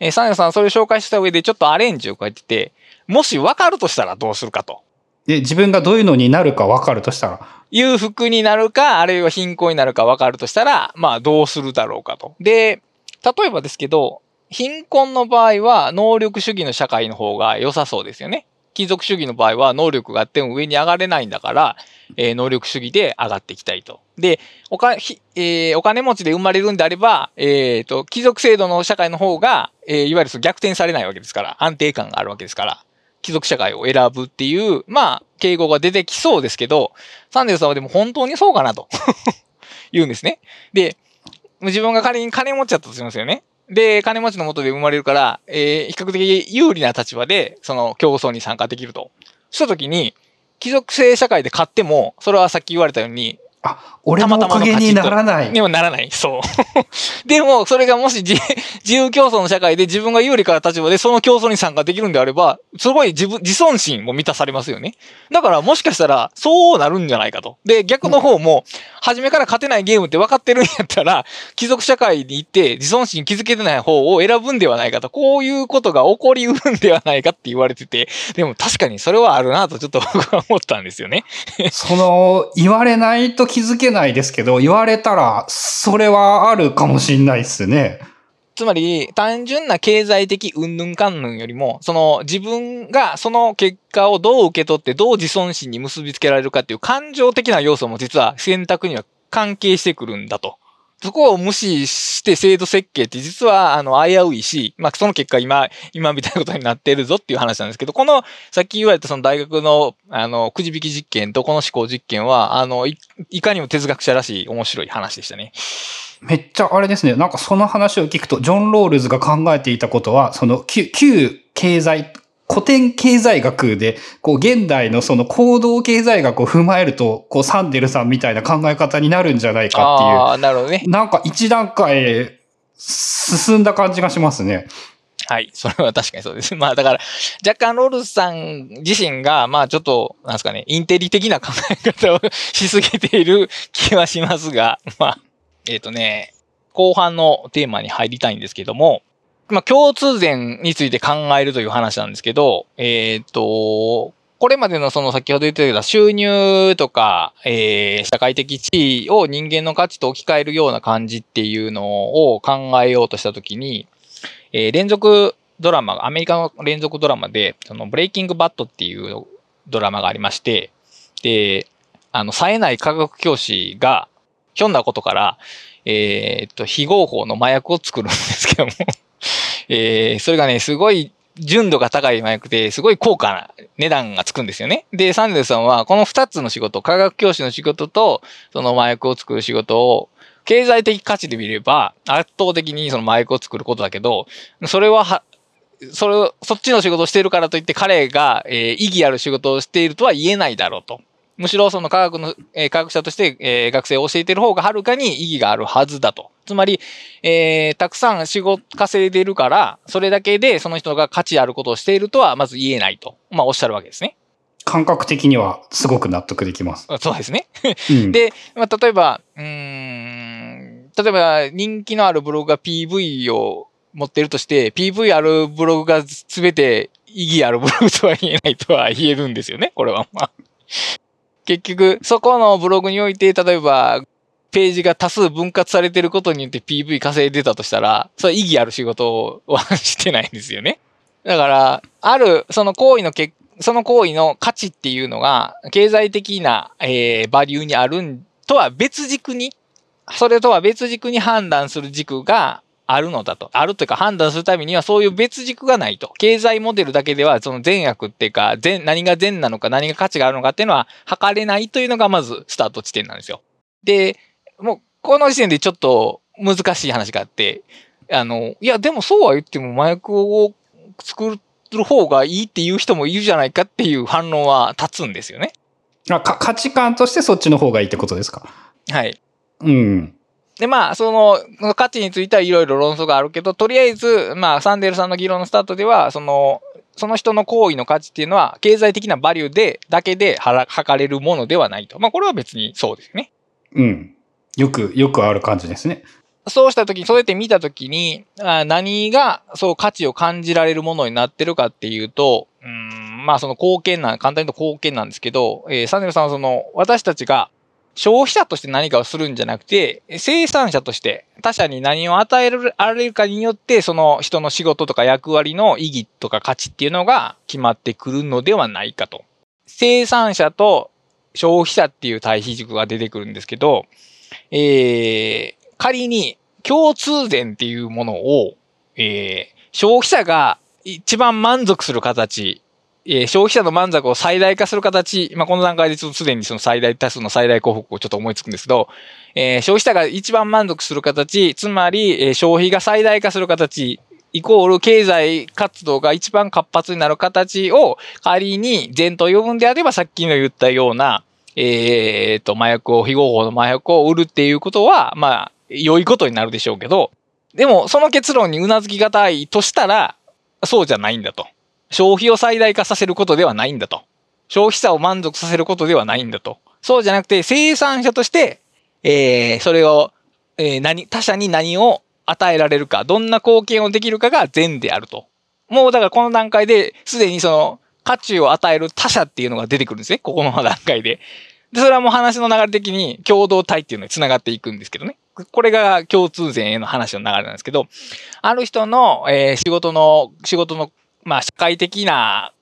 えーサンヤさんそれを紹介した上でちょっとアレンジを書いてて、もし分かるとしたらどうするかと。で、自分がどういうのになるか分かるとしたら。裕福になるか、あるいは貧困になるか分かるとしたら、まあどうするだろうかと。で、例えばですけど、貧困の場合は能力主義の社会の方が良さそうですよね。貴族主義の場合は能力があっても上に上がれないんだから、えー能力主義で上がっていきたいと。で、おか、ひえーお金持ちで生まれるんであれば、えっ、と、貴族制度の社会の方が、えいわゆる逆転されないわけですから、安定感があるわけですから、貴族社会を選ぶっていう、まあ、傾向が出てきそうですけど、サンデルさんはでも本当にそうかなと <laughs> 言うんですね。で、自分が仮に金持っちだったとしますよね。で、金持ちのもとで生まれるから、えー比較的有利な立場で、その競争に参加できると。したときに、貴族制社会で買っても、それはさっき言われたように、あ、俺のおかげにならない。にはならない。そう。<laughs> でも、それがもし自自由競争の社会で自分が有利から立場でその競争に参加できるんであれば、すごい自分、自尊心も満たされますよね。だからもしかしたら、そうなるんじゃないかと。で、逆の方も、初めから勝てないゲームって分かってるんやったら、貴族社会に行って自尊心築けてない方を選ぶんではないかと。こういうことが起こりうるんではないかって言われてて、でも確かにそれはあるなとちょっと僕は思ったんですよね。<laughs> その、言われないと気づけないですけど、言われたら、それはあるかもしんないですね。つまり、単純な経済的うんぬんかんぬんよりも、その自分がその結果をどう受け取ってどう自尊心に結びつけられるかっていう感情的な要素も実は選択には関係してくるんだとそこを無視して制度設計って実は、あの、危ういし、まあ、その結果今、今みたいなことになってるぞっていう話なんですけど、この、さっき言われたその大学の、あの、くじ引き実験とこの思考実験は、あの、いいかにも哲学者らしい面白い話でしたね。めっちゃあれですね。なんかその話を聞くと、ジョン・ロールズが考えていたことは、その旧、旧経済、古典経済学で、こう、現代のその行動経済学を踏まえると、こう、サンデルさんみたいな考え方になるんじゃないかっていう。ああ、なるほどね。なんか一段階進んだ感じがしますね。はい。それは確かにそうです。まあだから、若干ロールズさん自身が、まあちょっと、なんですかね、インテリ的な考え方を <laughs> しすぎている気はしますが、まあ、えっ、とね、後半のテーマに入りたいんですけども、まあ共通点について考えるという話なんですけど、えっ、と、これまでのその先ほど言ってた収入とか、えー、社会的地位を人間の価値と置き換えるような感じっていうのを考えようとしたときに、えー、連続ドラマ、アメリカの連続ドラマで、そのブレイキングバットっていうドラマがありまして、で、あの、冴えない科学教師が、ひょんなことから、えーっと、非合法の麻薬を作るんですけども、えー、それがね、すごい純度が高い麻薬で、すごい高価な値段がつくんですよね。で、サンデルさんは、この二つの仕事、科学教師の仕事と、その麻薬を作る仕事を、経済的価値で見れば、圧倒的にその麻薬を作ることだけど、それはは、それ、そっちの仕事をしているからといって彼が、えー意義ある仕事をしているとは言えないだろうと。むしろその科学の、えー科学者として、えー学生を教えている方がはるかに意義があるはずだと。つまり、えーたくさん仕事稼いでいるから、それだけでその人が価値あることをしているとはまず言えないと。まあおっしゃるわけですね。感覚的にはすごく納得できます。そうですね。うん、<laughs> で、まあ、例えば、うーん、例えば人気のあるブログが PV を持ってるとして、PV あるブログが全て意義あるブログとは言えないとは言えるんですよね、これは。まあ、結局、そこのブログにおいて、例えば、ページが多数分割されてることによって PV 稼いでたとしたら、それ意義ある仕事はしてないんですよね。だから、ある、その行為の結その行為の価値っていうのが、経済的な、えーバリューにあるんとは別軸に、それとは別軸に判断する軸があるのだと。あるというか判断するためにはそういう別軸がないと。経済モデルだけではその善悪っていうか、善、何が善なのか何が価値があるのかっていうのは測れないというのがまずスタート地点なんですよ。で、もうこの時点でちょっと難しい話があって、あの、いやでもそうは言っても麻薬を作る方がいいっていう人もいるじゃないかっていう反論は立つんですよね。あか価値観としてそっちの方がいいってことですか？はい。うん。で、まあ、その、価値についてはいろいろ論争があるけど、とりあえず、まあ、サンデルさんの議論のスタートでは、その、その人の行為の価値っていうのは、経済的なバリューで、だけではら測れるものではないと。まあ、これは別にそうですよね。うん。よく、よくある感じですね。そうしたときに、そうやって見たときに、何が、そう価値を感じられるものになってるかっていうと、うん、まあその貢献な、簡単に言うと貢献なんですけど、えーサンデルさんはその、私たちが消費者として何かをするんじゃなくて、生産者として他者に何を与えられるかによって、その人の仕事とか役割の意義とか価値っていうのが決まってくるのではないかと。生産者と消費者っていう対比軸が出てくるんですけど、えー、仮に共通点っていうものを、えー、消費者が一番満足する形、えー消費者の満足を最大化する形、まあ、この段階でちょっとすでにその最大多数の最大幸福をちょっと思いつくんですけど、えー消費者が一番満足する形、つまり、えー消費が最大化する形、イコール経済活動が一番活発になる形を仮に前と呼ぶんであればさっきの言ったような、えー、と、麻薬を、非合法の麻薬を売るっていうことは、まあ、良いことになるでしょうけど、でも、その結論にうなずきがたいとしたら、そうじゃないんだと。消費を最大化させることではないんだと。消費者を満足させることではないんだと。そうじゃなくて、生産者として、えー、それを、えー、何、他者に何を与えられるか、どんな貢献をできるかが善であると。もうだからこの段階で、すでにその、価値を与える他者っていうのが出てくるんですね。ここの段階で。で、それはもう話の流れ的に共同体っていうのに繋がっていくんですけどね。これが共通点への話の流れなんですけど、ある人の、えー仕事の、仕事の、まあ、社会的な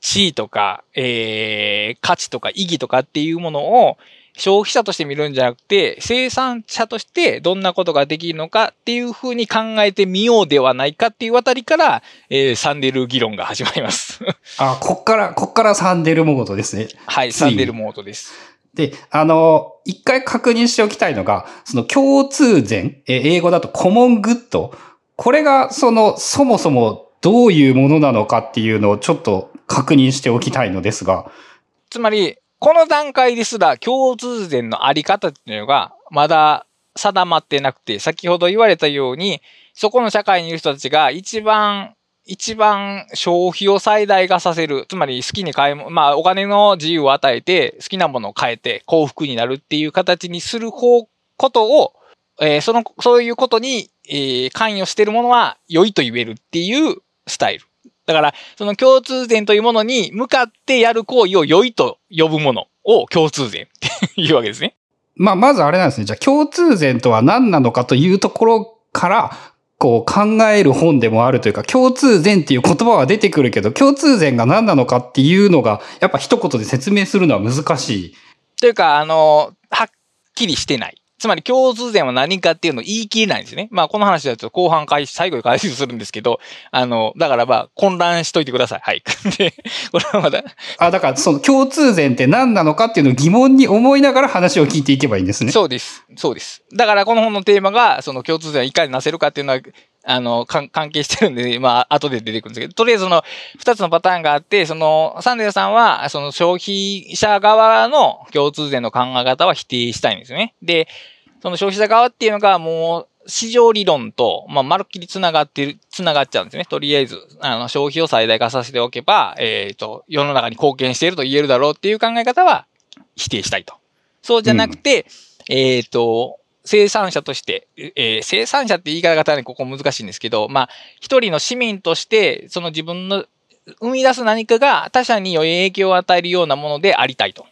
地位とか、えー価値とか意義とかっていうものを、消費者として見るんじゃなくて、生産者としてどんなことができるのかっていうふうに考えてみようではないかっていうあたりから、えー、サンデル議論が始まります。<laughs> あ、こっから、こっからサンデルモードですね。はい、サンデルモードです。で、あの、一回確認しておきたいのが、その共通前、え英語だとコモングッド。これが、その、そもそもどういうものなのかっていうのをちょっと確認しておきたいのですが。つまり、この段階ですら共通前のあり方っていうのが、まだ定まってなくて、先ほど言われたように、そこの社会にいる人たちが一番一番消費を最大化させる。つまり好きに買い物、まあお金の自由を与えて好きなものを変えて幸福になるっていう形にする方、ことを、えー、その、そういうことに、えー、関与しているものは良いと言えるっていうスタイル。だから、その共通点というものに向かってやる行為を良いと呼ぶものを共通点っていうわけですね。まあ、まずあれなんですね。じゃあ共通点とは何なのかというところから、こう考える本でもあるというか、共通前っていう言葉は出てくるけど、共通前が何なのかっていうのが、やっぱ一言で説明するのは難しい。というか、あの、はっきりしてない。つまり共通点は何かっていうのを言い切れないんですね。まあこの話だと後半開始、最後で解説するんですけど、あの、だからまあ混乱しといてください。はい。<laughs> で、これはまだ。あ、だからその共通点って何なのかっていうのを疑問に思いながら話を聞いていけばいいんですね。そうです。そうです。だからこの本のテーマが、その共通点をいかになせるかっていうのは、あの、関係してるんで、<laughs> まあ、後で出てくるんですけど、とりあえずその、二つのパターンがあって、その、サンデーさんは、その消費者側の共通点の考え方は否定したいんですよね。で、その消費者側っていうのがもう、市場理論と、まあ、まるっきり繋がってる、繋がっちゃうんですね。とりあえず、あの、消費を最大化させておけば、えっ、ー、と、世の中に貢献していると言えるだろうっていう考え方は否定したいと。そうじゃなくて、うん、えっ、ー、と、生産者として、えー、生産者って言い方がね、ここ難しいんですけど、まあ、一人の市民として、その自分の生み出す何かが他者に良い影響を与えるようなものでありたいと。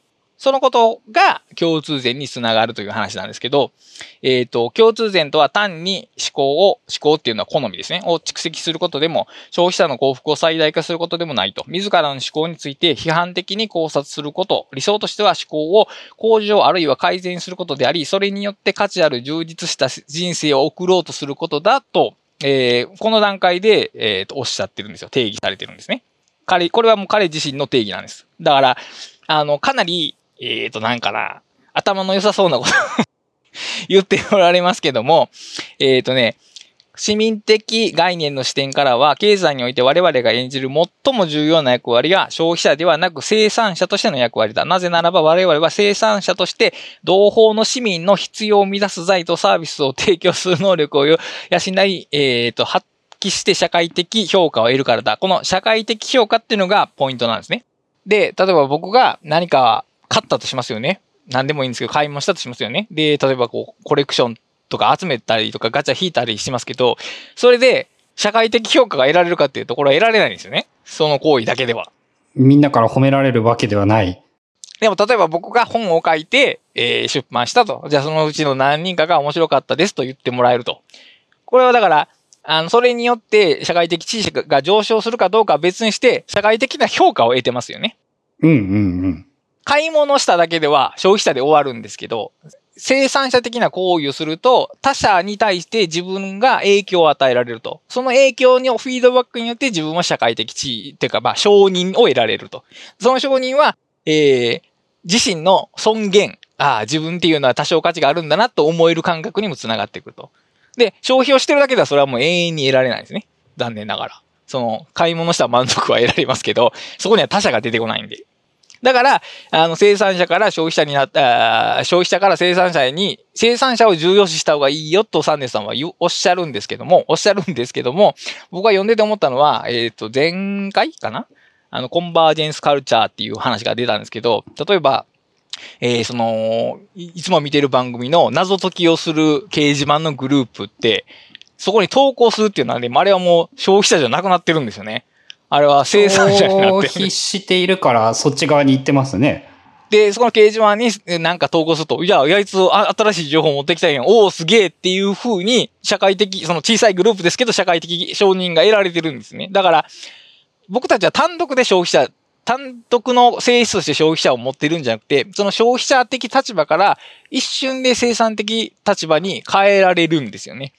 そのことが共通点につながるという話なんですけど、えっ、ー、と、共通点とは単に思考を、思考っていうのは好みですね、を蓄積することでも、消費者の幸福を最大化することでもないと。自らの思考について批判的に考察すること、理想としては思考を向上あるいは改善することであり、それによって価値ある充実した人生を送ろうとすることだと、えー、この段階で、えー、とおっしゃってるんですよ。定義されてるんですね。彼、これはもう彼自身の定義なんです。だから、あの、かなり、えっ、ー、と、なんかな、頭の良さそうなこと <laughs> 言っておられますけども、えっ、ー、とね、市民的概念の視点からは、経済において我々が演じる最も重要な役割が消費者ではなく生産者としての役割だ。なぜならば我々は生産者として同胞の市民の必要を満たす財とサービスを提供する能力を養い、えっ、ー、と、発揮して社会的評価を得るからだ。この社会的評価っていうのがポイントなんですね。で、例えば僕が何か買ったとしますよね。何でもいいんですけど、買い物したとしますよね。で、例えばこう、コレクションとか集めたりとかガチャ引いたりしますけど、それで社会的評価が得られるかっていうところは得られないんですよね。その行為だけでは。みんなから褒められるわけではない。でも例えば僕が本を書いて、えー、出版したと。じゃあそのうちの何人かが面白かったですと言ってもらえると。これはだから、あの、それによって社会的地位が上昇するかどうかは別にして、社会的な評価を得てますよね。うんうんうん。買い物しただけでは消費者で終わるんですけど、生産者的な行為をすると、他者に対して自分が影響を与えられると。その影響のフィードバックによって自分は社会的地位、っていうか、まあ、承認を得られると。その承認は、えー、自身の尊厳、ああ、自分っていうのは多少価値があるんだなと思える感覚にもつながってくると。で、消費をしてるだけではそれはもう永遠に得られないですね。残念ながら。その、買い物した満足は得られますけど、そこには他者が出てこないんで。だから、あの、生産者から消費者になった、消費者から生産者に、生産者を重要視した方がいいよとサンデスさんはおっしゃるんですけども、おっしゃるんですけども、僕が読んでて思ったのは、えっ、ー、と、前回かな？あの、コンバージェンスカルチャーっていう話が出たんですけど、例えば、えー、その、いつも見てる番組の謎解きをする掲示板のグループって、そこに投稿するっていうのはね、あれはもう消費者じゃなくなってるんですよね。あれは生産者になって消費しているからそっち側に行ってますね。で、そこの掲示板になんか投稿すると、いや、あいつ新しい情報持ってきたんやん。おお、すげえっていう風に、社会的、その小さいグループですけど、社会的承認が得られてるんですね。だから、僕たちは単独で消費者単独の性質として消費者を持ってるんじゃなくて、その消費者的立場から一瞬で生産的立場に変えられるんですよね。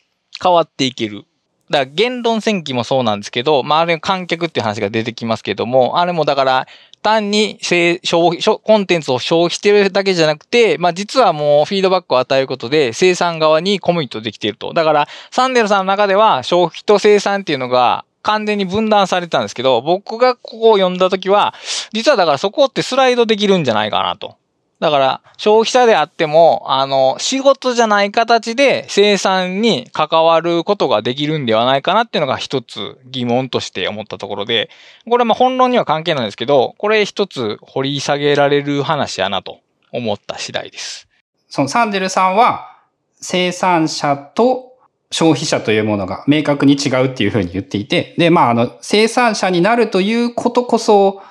変わっていける。だから言論戦記もそうなんですけど、まああれ観客っていう話が出てきますけども、あれもだから単に消費、コンテンツを消費してるだけじゃなくて、まあ実はもうフィードバックを与えることで生産側にコミットできていると。だからサンデルさんの中では消費と生産っていうのが完全に分断されてたんですけど、僕がここを読んだときは、実はだからそこってスライドできるんじゃないかなと。だから、消費者であっても、あの、仕事じゃない形で生産に関わることができるんではないかなっていうのが一つ疑問として思ったところで、これはまあ本論には関係ないんですけど、これ一つ掘り下げられる話やなと思った次第です。そのサンデルさんは、生産者と消費者というものが明確に違うっていうふうに言っていて、で、まあ、あの、生産者になるということこそ、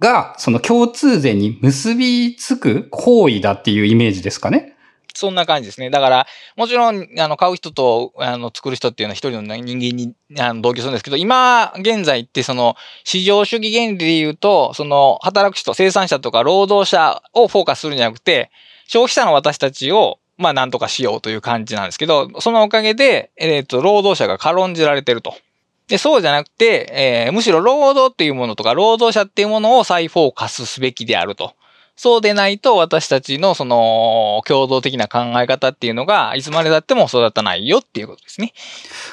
が、その共通点に結びつく行為だっていうイメージですかね。そんな感じですね。だから、もちろん、あの、買う人と、あの、作る人っていうのは一人の人間に、あの、同居するんですけど、今、現在ってその、市場主義原理で言うと、その、働く人、生産者とか労働者をフォーカスするんじゃなくて、消費者の私たちを、まあ、なんとかしようという感じなんですけど、そのおかげで、えっ、ー、と、労働者が軽んじられてると。で、そうじゃなくて、えー、むしろ労働っていうものとか、労働者っていうものを再フォーカスすべきであると。そうでないと私たちのその共同的な考え方っていうのがいつまでだっても育たないよっていうことですね。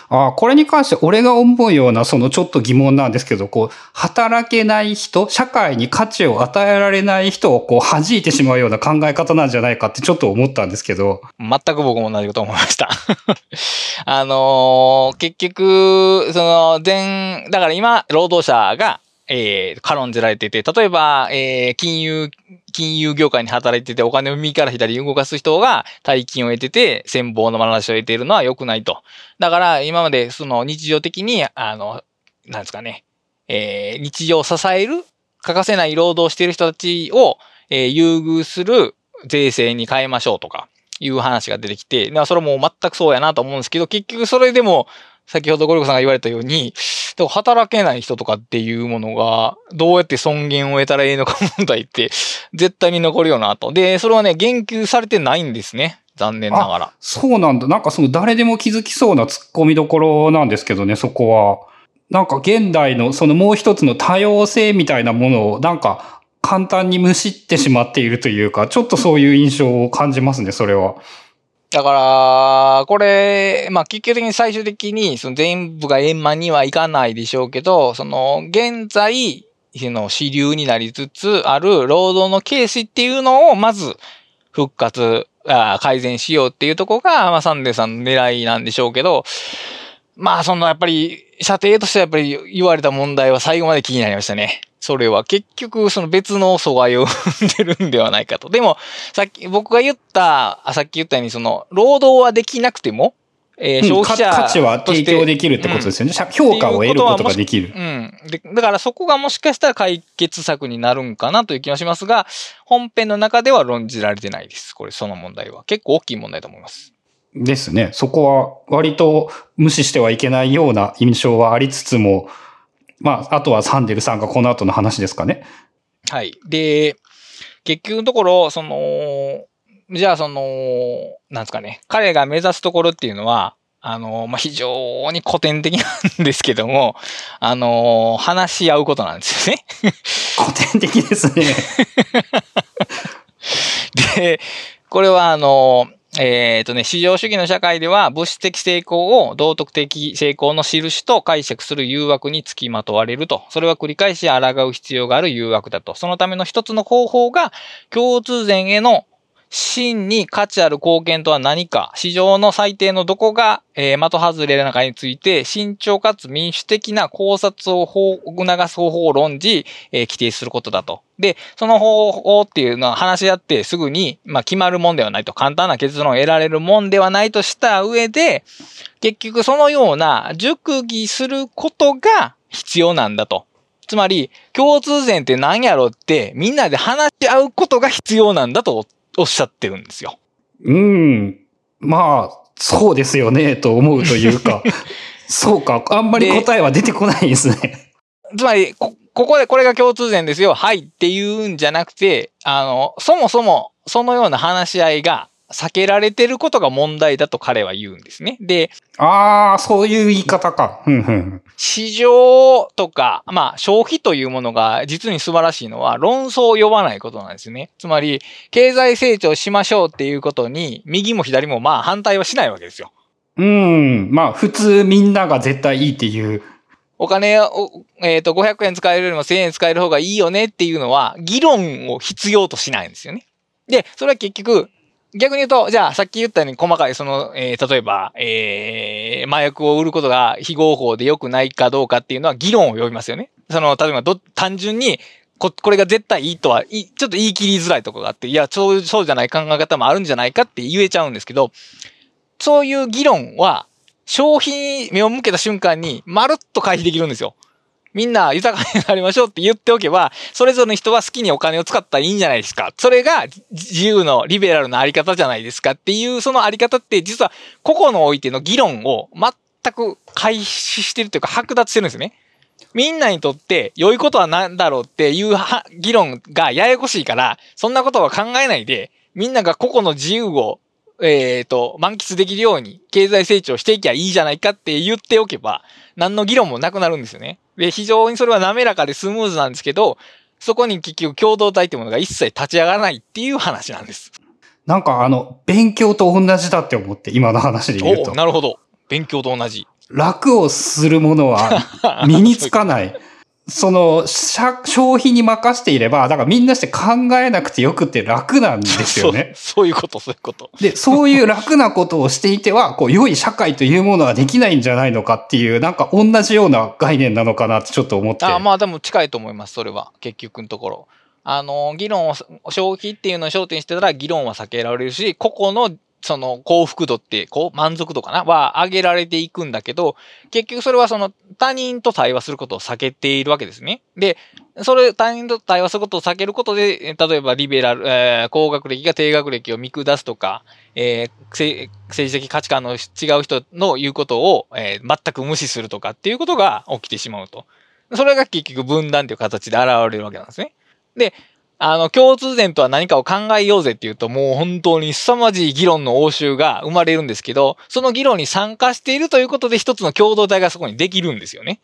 ああ、これに関して俺が思うようなそのちょっと疑問なんですけど、こう、働けない人、社会に価値を与えられない人をこう弾いてしまうような考え方なんじゃないかってちょっと思ったんですけど。全く僕も同じこと思いました <laughs> あのー、結局、その全、だから今、労働者がえー、軽んじられてて、例えば、えー、金融、金融業界に働いててお金を右から左に動かす人が大金を得てて、戦望の話を得ているのは良くないと。だから、今までその日常的に、あの、なんですかね、えー、日常を支える、欠かせない労働している人たちを、えー、優遇する税制に変えましょうとか、いう話が出てきて、それも全くそうやなと思うんですけど、結局それでも、先ほどゴルゴさんが言われたように、働けない人とかっていうものが、どうやって尊厳を得たらいいのか問題って、絶対に残るよなと。で、それはね、言及されてないんですね。残念ながら。そうなんだ。なんかその誰でも気づきそうな突っ込みどころなんですけどね、そこは。なんか現代のそのもう一つの多様性みたいなものをなんか簡単にむしってしまっているというか、ちょっとそういう印象を感じますね、それは。だから、これ、まあ、結局的に最終的に、その全部が円満にはいかないでしょうけど、その、現在、その、支流になりつつある労働の形式っていうのを、まず、復活、あ改善しようっていうとこが、まあ、サンデーさんの狙いなんでしょうけど、まあ、その、やっぱり、射程としてはやっぱり言われた問題は最後まで気になりましたね。それは結局その別の阻害を生んでるんではないかと。でも、さっき僕が言った、さっき言ったようにその、労働はできなくても、えー、消費者、うん、価値は提供できるってことですよね。うん、評価を得ることができる。うん。で、だからそこがもしかしたら解決策になるんかなという気がしますが、本編の中では論じられてないです。これ、その問題は。結構大きい問題と思います。ですね。そこは割と無視してはいけないような印象はありつつも、まあ、あとはサンデルさんがこの後の話ですかね。はい。で、結局のところ、その、じゃあその、なんですかね、彼が目指すところっていうのは、あの、まあ、非常に古典的なんですけども、あの、話し合うことなんですよね。<laughs> <laughs> 古典的ですね。で、これはあの、えっ、ー、とね、市場主義の社会では物質的成功を道徳的成功の印と解釈する誘惑につきまとわれると。それは繰り返し抗う必要がある誘惑だと。そのための一つの方法が共通前への真に価値ある貢献とは何か、市場の最低のどこが、えー、的外れなのかについて、慎重かつ民主的な考察を促す方法を論じ、えー、規定することだと。で、その方法っていうのは話し合ってすぐに、まあ、決まるもんではないと、簡単な結論を得られるもんではないとした上で、結局そのような熟議することが必要なんだと。つまり、共通点って何やろって、みんなで話し合うことが必要なんだとおっしゃってるんですよ。うん。まあ、そうですよね、と思うというか、<laughs> そうか、あんまり答えは出てこないですね。つまりこ、ここでこれが共通点ですよ、はいっていうんじゃなくて、あの、そもそもそのような話し合いが避けられてることが問題だと彼は言うんですね。で、ああ、そういう言い方か。市場とか、まあ消費というものが実に素晴らしいのは論争を呼ばないことなんですね。つまり、経済成長しましょうっていうことに、右も左もまあ反対はしないわけですよ。うん。まあ、普通みんなが絶対いいっていう。お金を、えっ、と、500円使えるよりも1000円使える方がいいよねっていうのは、議論を必要としないんですよね。で、それは結局、逆に言うと、じゃあ、さっき言ったように細かい、その、えー例えば、えー麻薬を売ることが非合法で良くないかどうかっていうのは議論を呼びますよね。その、例えばど、単純に、こ、これが絶対いいとは、いちょっと言い切りづらいとこがあって、いや、そう、そうじゃない考え方もあるんじゃないかって言えちゃうんですけど、そういう議論は、消費に目を向けた瞬間に、まるっと回避できるんですよ。みんな豊かになりましょうって言っておけば、それぞれの人は好きにお金を使ったらいいんじゃないですか。それが自由のリベラルなあり方じゃないですかっていう、そのあり方って実は個々のおいての議論を全く回避してるというか剥奪してるんですね。みんなにとって良いことは何だろうっていう議論がややこしいから、そんなことは考えないで、みんなが個々の自由を、えっ、と、満喫できるように経済成長していきゃいいじゃないかって言っておけば、何の議論もなくなるんですよね。で、非常にそれは滑らかでスムーズなんですけど、そこに結局共同体ってものが一切立ち上がらないっていう話なんです。なんかあの、勉強と同じだって思って、今の話で言うおと。なるほど。勉強と同じ。楽をするものは身につかない。<laughs> その、消費に任せていれば、だからみんなして考えなくてよくて楽なんですよね。そうそういうこと、そういうこと。で、そういう楽なことをしていては、こう、良い社会というものはできないんじゃないのかっていう、なんか同じような概念なのかなってちょっと思って。あまあでも近いと思います、それは。結局のところ。あの、議論を、消費っていうのを焦点してたら議論は避けられるし、個々のその幸福度って、こう、満足度かな？は上げられていくんだけど、結局それはその他人と対話することを避けているわけですね。で、それ、他人と対話することを避けることで、例えばリベラル、えー高学歴が低学歴を見下すとか、えー政治的価値観の違う人の言うことを、えー全く無視するとかっていうことが起きてしまうと。それが結局分断という形で現れるわけなんですね。で、あの、共通点とは何かを考えようぜっていうと、もう本当に凄まじい議論の応酬が生まれるんですけど、その議論に参加しているということで一つの共同体がそこにできるんですよね。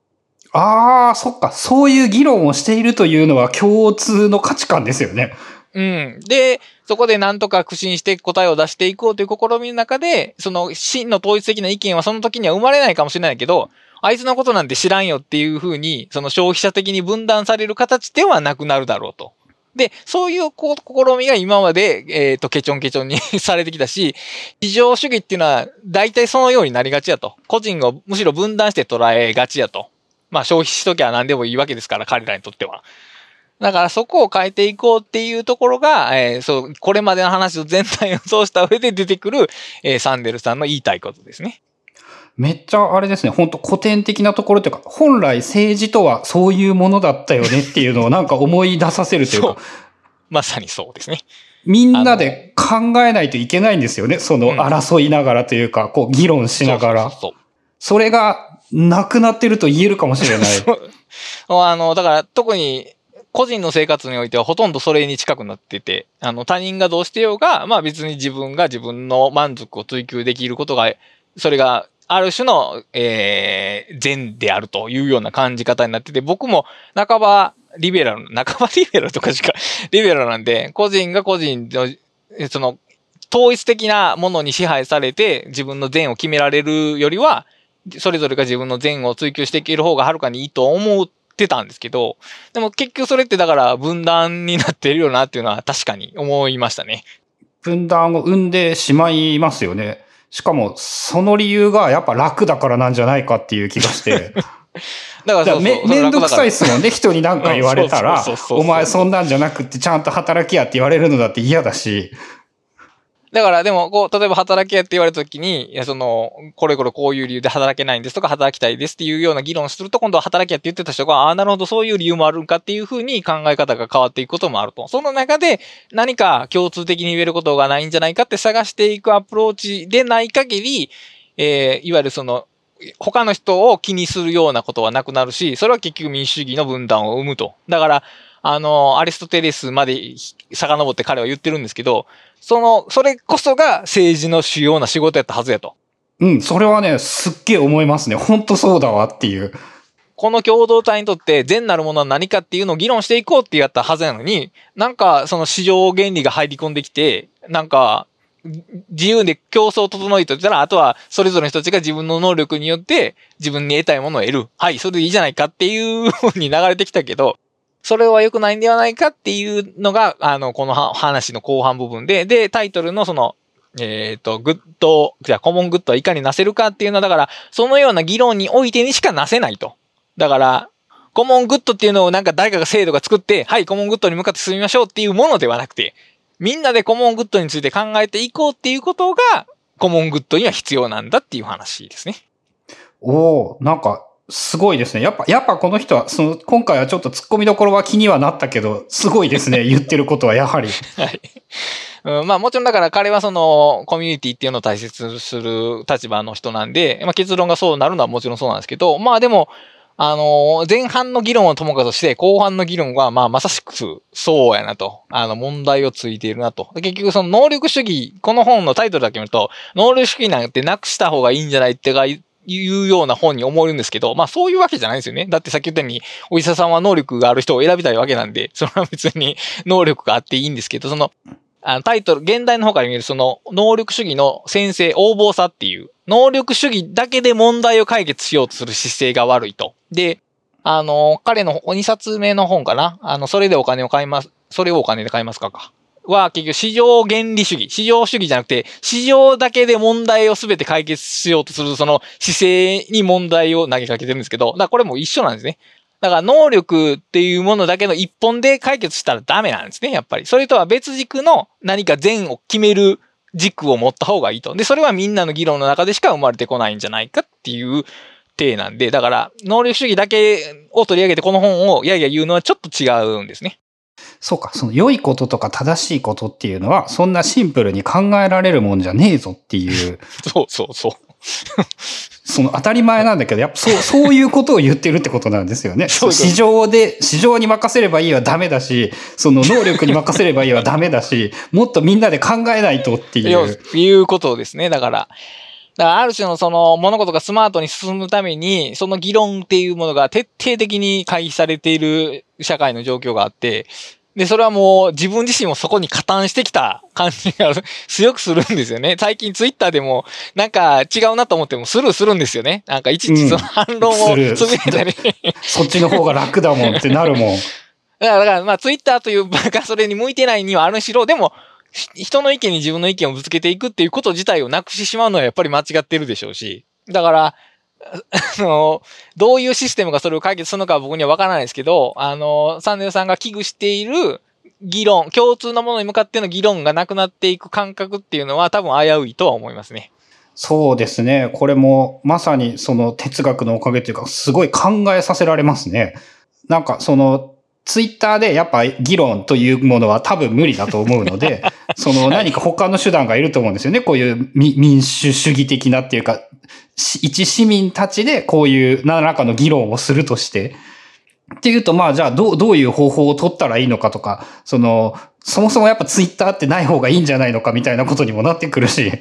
ああ、そっか。そういう議論をしているというのは共通の価値観ですよね。うん。で、そこで何とか苦心して答えを出していこうという試みの中で、その真の統一的な意見はその時には生まれないかもしれないけど、あいつのことなんて知らんよっていうふうに、その消費者的に分断される形ではなくなるだろうと。で、そういうこう試みが今まで、えっ、と、ケチョンケチョンに <laughs> されてきたし、市場主義っていうのは大体そのようになりがちやと。個人をむしろ分断して捉えがちやと。まあ消費しときゃ何でもいいわけですから、彼らにとっては。だからそこを変えていこうっていうところが、えーそう、これまでの話を全体を通した上で出てくる、えーサンデルさんの言いたいことですね。めっちゃあれですね、本当古典的なところというか、本来政治とはそういうものだったよねっていうのをなんか思い出させるというか。<laughs> まさにそうですね。みんなで考えないといけないんですよね。そのうん争いながらというか、こう議論しながら。そうそうそうそれがなくなってると言えるかもしれない。<laughs> あの、だから特に個人の生活においてはほとんどそれに近くなってて、あの他人がどうしてようが、まあ別に自分が自分の満足を追求できることが、それがある種の、えー、善であるというような感じ方になってて、僕も半ばリベラル、半ば <laughs> リベラルとかしか、リベラルなんで、個人が個人の、その、統一的なものに支配されて自分の善を決められるよりは、それぞれが自分の善を追求していける方がはるかにいいと思ってたんですけど、でも結局それってだから分断になってるよなっていうのは確かに思いましたね。分断を生んでしまいますよね。しかも、その理由がやっぱ楽だからなんじゃないかっていう気がして。<laughs> だからそうそうめめんどくさいっそすもんね。人に何か言われたらお前そんなんじゃなくってちゃんと働きやって言われるのだって嫌だし。だからでも、こう、例えば働けって言われた時に、いや、その、これこれこういう理由で働けないんですとか、働きたいですっていうような議論すると、今度は働けって言ってた人が、ああ、なるほど、そういう理由もあるんかっていうふうに考え方が変わっていくこともあると。その中で、何か共通的に言えることがないんじゃないかって探していくアプローチでない限り、えー、いわゆるその、他の人を気にするようなことはなくなるし、それは結局民主主義の分断を生むと。だから、あの、アリストテレスまで遡って彼は言ってるんですけど、その、それこそが政治の主要な仕事やったはずやと。うん、それはね、すっげえ思いますね。本当そうだわっていう。この共同体にとって善なるものは何かっていうのを議論していこうってやったはずなのに、なんかその市場原理が入り込んできて、なんか自由で競争を整えとったら、あとはそれぞれの人たちが自分の能力によって自分に得たいものを得る。はい、それでいいじゃないかっていう風に流れてきたけど、それは良くないんではないかっていうのが、あの、この話の後半部分で、で、タイトルのその、えっ、ー、と、 good、じゃ common good はいかになせるかっていうのは、だから、そのような議論においてにしかなせないと。だから、 common good っていうのをなんか誰かが制度が作って、はい、 common good に向かって進みましょうっていうものではなくて、みんなでコモングッドについて考えていこうっていうことが、コモングッドには必要なんだっていう話ですね。おおなんか、すごいですね。やっぱ、やっぱこの人は、その、今回はちょっと突っ込みどころは気にはなったけど、すごいですね。<laughs> 言ってることはやはり。はい。うん、まあもちろんだから彼はそのコミュニティっていうのを大切にする立場の人なんで、まあ結論がそうなるのはもちろんそうなんですけど、まあでも、あの、前半の議論はともかくとして、後半の議論は、まあ、まさしくそうやなと。あの、問題をついているなと。結局、その能力主義、この本のタイトルだけ見ると、能力主義なんてなくした方がいいんじゃないってがいうような本に思えるんですけど、まあそういうわけじゃないんですよね。だってさっき言ったように、お医者さんは能力がある人を選びたいわけなんで、<laughs> それは別に能力があっていいんですけど、その、あのタイトル、現代の方から見るその能力主義の先生、横暴さっていう、能力主義だけで問題を解決しようとする姿勢が悪いと。で、あの、彼の2冊目の本かな？あの、それでお金を買います、それをお金で買いますかか。は結局市場原理主義。市場主義じゃなくて、市場だけで問題をすべて解決しようとするその姿勢に問題を投げかけてるんですけど、だからこれも一緒なんですね。だから能力っていうものだけの一本で解決したらダメなんですね、やっぱり。それとは別軸の何か善を決める軸を持った方がいいと。で、それはみんなの議論の中でしか生まれてこないんじゃないかっていう体なんで、だから、能力主義だけを取り上げてこの本をいやいや言うのはちょっと違うんですね。そうか、その良いこととか正しいことっていうのは、そんなシンプルに考えられるもんじゃねえぞっていう。<laughs> そうそうそう。その当たり前なんだけど、やっぱそう、<laughs> そういうことを言ってるってことなんですよね。そう市場で、市場に任せればいいはダメだし、その能力に任せればいいはダメだし、もっとみんなで考えないとっていう。いうことですね。だから、だからある種のその物事がスマートに進むために、その議論っていうものが徹底的に回避されている社会の状況があって、で、それはもう自分自身もそこに加担してきた感じが <laughs> 強くするんですよね。最近ツイッターでもなんか違うなと思ってもスルーするんですよね。なんかいちいちその反論をつぶたり、うん、そっちの方が楽だもんってなるもん。<laughs> だから、だからまあツイッターという場がそれに向いてないにはあるしろ、でも人の意見に自分の意見をぶつけていくっていうこと自体をなくしてしまうのはやっぱり間違ってるでしょうし。だから、あの、どういうシステムがそれを解決するのかは僕にはわからないですけど、あの、サンデルさんが危惧している議論、共通のものに向かっての議論がなくなっていく感覚っていうのは多分危ういとは思いますね。そうですね。これもまさにその哲学のおかげというか、すごい考えさせられますね。なんかその、ツイッターでやっぱ議論というものは多分無理だと思うので、その何か他の手段がいると思うんですよね。こういう民主主義的なっていうか、一市民たちでこういう何らかの議論をするとして、っていうと、まあ、じゃあ、どう、どういう方法を取ったらいいのかとか、その、そもそもやっぱツイッターってない方がいいんじゃないのかみたいなことにもなってくるし。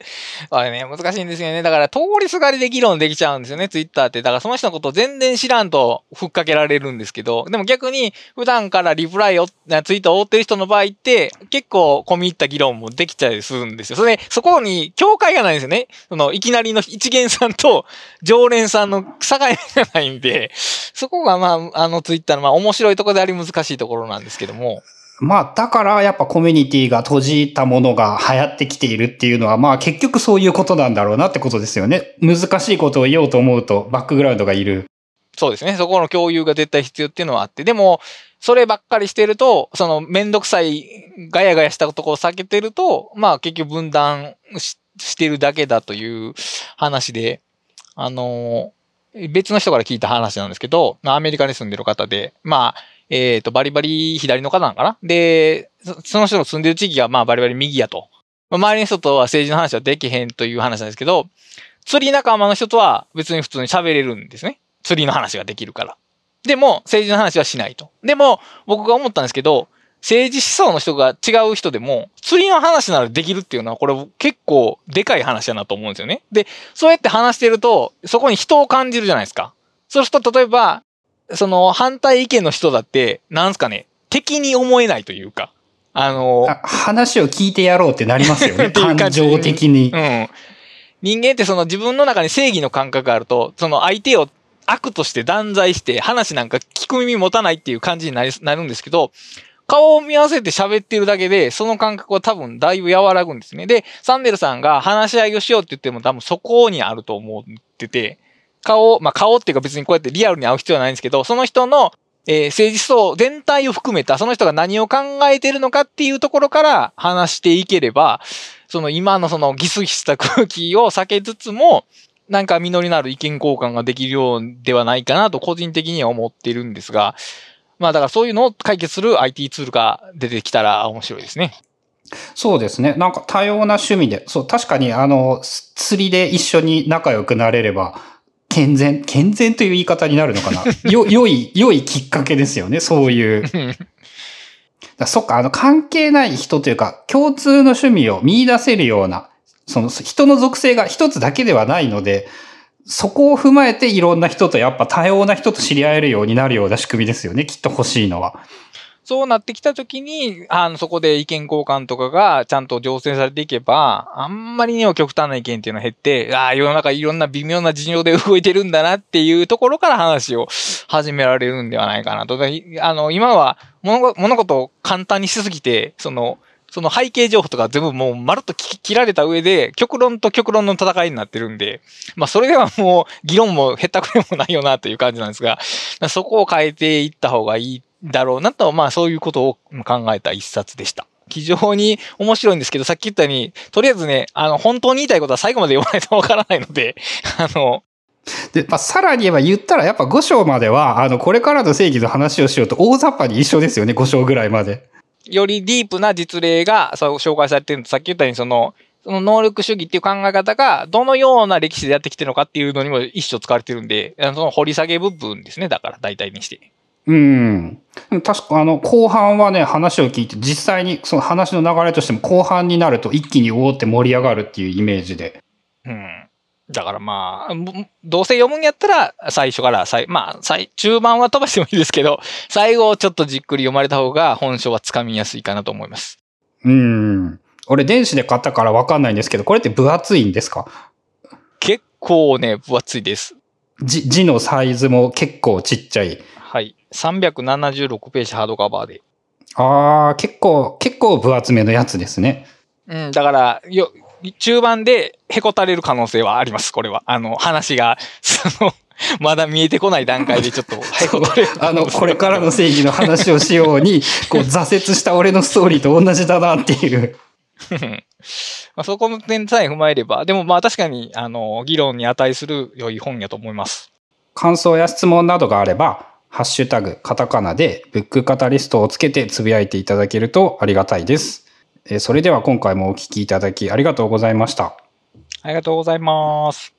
<laughs> あれね、難しいんですよね。だから、通りすがりで議論できちゃうんですよね、ツイッターって。だから、その人のことを全然知らんと、ふっかけられるんですけど、でも逆に、普段からリプライを、ツイートを追ってる人の場合って、結構、込み入った議論もできちゃいするんですよ。それ、そこに、境界がないんですよね。その、いきなりの一元さんと、常連さんの境がないんで、そこが、まあ、あの、ツイッターの、まあ、面白いところであり難しいところなんですけども。まあ、だからやっぱコミュニティが閉じたものが流行ってきているっていうのは、まあ結局そういうことなんだろうなってことですよね。難しいことを言おうと思うとバックグラウンドがいる。そうですね。そこの共有が絶対必要っていうのはあって。でも、そればっかりしてると、そのめんどくさいガヤガヤしたところを避けてると、まあ結局分断してるだけだという話で、あの、別の人から聞いた話なんですけど、アメリカに住んでる方で、まあ、えっ、ー、と、バリバリ左の方なんかな？で、その人の住んでる地域がまあバリバリ右やと。まあ、周りの人とは政治の話はできへんという話なんですけど、釣り仲間の人とは別に普通に喋れるんですね。釣りの話ができるから。でも、政治の話はしないと。でも、僕が思ったんですけど、政治思想の人が違う人でも、釣りの話ならできるっていうのは、これ結構でかい話だなと思うんですよね。で、そうやって話してると、そこに人を感じるじゃないですか。そうすると、例えば、その反対意見の人だって、なんすかね、敵に思えないというか、あの、あ話を聞いてやろうってなりますよね。<laughs> 感情的に。うん。人間ってその自分の中に正義の感覚があると、その相手を悪として断罪して話なんか聞く耳持たないっていう感じになりなるんですけど、顔を見合わせて喋ってるだけで、その感覚は多分だいぶ和らぐんですね。で、サンデルさんが話し合いをしようって言っても多分そこにあると思ってて、顔、まあ顔っていうか別にこうやってリアルに会う必要はないんですけど、その人の、えー政治思想全体を含めた、その人が何を考えてるのかっていうところから話していければ、その今のそのギスギスした空気を避けつつも、なんか実りのある意見交換ができるようではないかなと個人的には思ってるんですが、まあだからそういうのを解決する IT ツールが出てきたら面白いですね。そうですね。なんか多様な趣味で、そう、確かにあの、釣りで一緒に仲良くなれれば、健全、健全という言い方になるのかな？<laughs> よ、良い、良いきっかけですよね、そういう。だそっか、あの、関係ない人というか、共通の趣味を見出せるような、その、人の属性が一つだけではないので、そこを踏まえていろんな人とやっぱ多様な人と知り合えるようになるような仕組みですよね、きっと欲しいのは。そうなってきたときに、あの、そこで意見交換とかがちゃんと醸成されていけば、あんまりにも極端な意見っていうのが減って、ああ、世の中いろんな微妙な事情で動いてるんだなっていうところから話を始められるんではないかなと。あの、今は物事を簡単にしすぎて、その、その背景情報とか全部もうまるっと切られた上で、極論と極論の戦いになってるんで、まあそれではもう議論もへったくれもないよなという感じなんですが、そこを変えていった方がいいだろうなと、まあそういうことを考えた一冊でした。非常に面白いんですけど、さっき言ったように、とりあえずね、あの、本当に言いたいことは最後まで読まないとわからないので、<laughs> あの、で、まあ、さらに言えば言ったらやっぱ5章までは、あの、これからの正義の話をしようと大雑把に一緒ですよね、5章ぐらいまで。よりディープな実例がそう紹介されてるのと、さっき言ったようにその、その能力主義っていう考え方が、どのような歴史でやってきてるのかっていうのにも一生使われてるんで、その掘り下げ部分ですね、だから大体にして。うん。確かあの、後半はね、話を聞いて、実際にその話の流れとしても後半になると一気におおって盛り上がるっていうイメージで。うん。だからまあ、もどうせ読むんやったら、最初から最、まあ、最、中盤は飛ばしてもいいですけど、<laughs> 最後をちょっとじっくり読まれた方が本書はつかみやすいかなと思います。うん。俺電子で買ったからわかんないんですけど、これって分厚いんですか？結構ね、分厚いです。字字のサイズも結構ちっちゃい。はい。376ページハードカバーで。ああ、結構、結構分厚めのやつですね。うん、だから、よ、中盤でへこたれる可能性はあります、これは。あの、話が、その、<laughs> まだ見えてこない段階でちょっとあの、これからの正義の話をしように、<laughs> こう挫折した俺のストーリーと同じだなっていう。<laughs> まあそこの点さえ踏まえれば、でもまあ確かに、あの、議論に値する良い本やと思います。感想や質問などがあれば、ハッシュタグ、カタカナで、ブックカタリストをつけてつぶやいていただけるとありがたいです。それでは今回もお聞きいただきありがとうございました。ありがとうございます。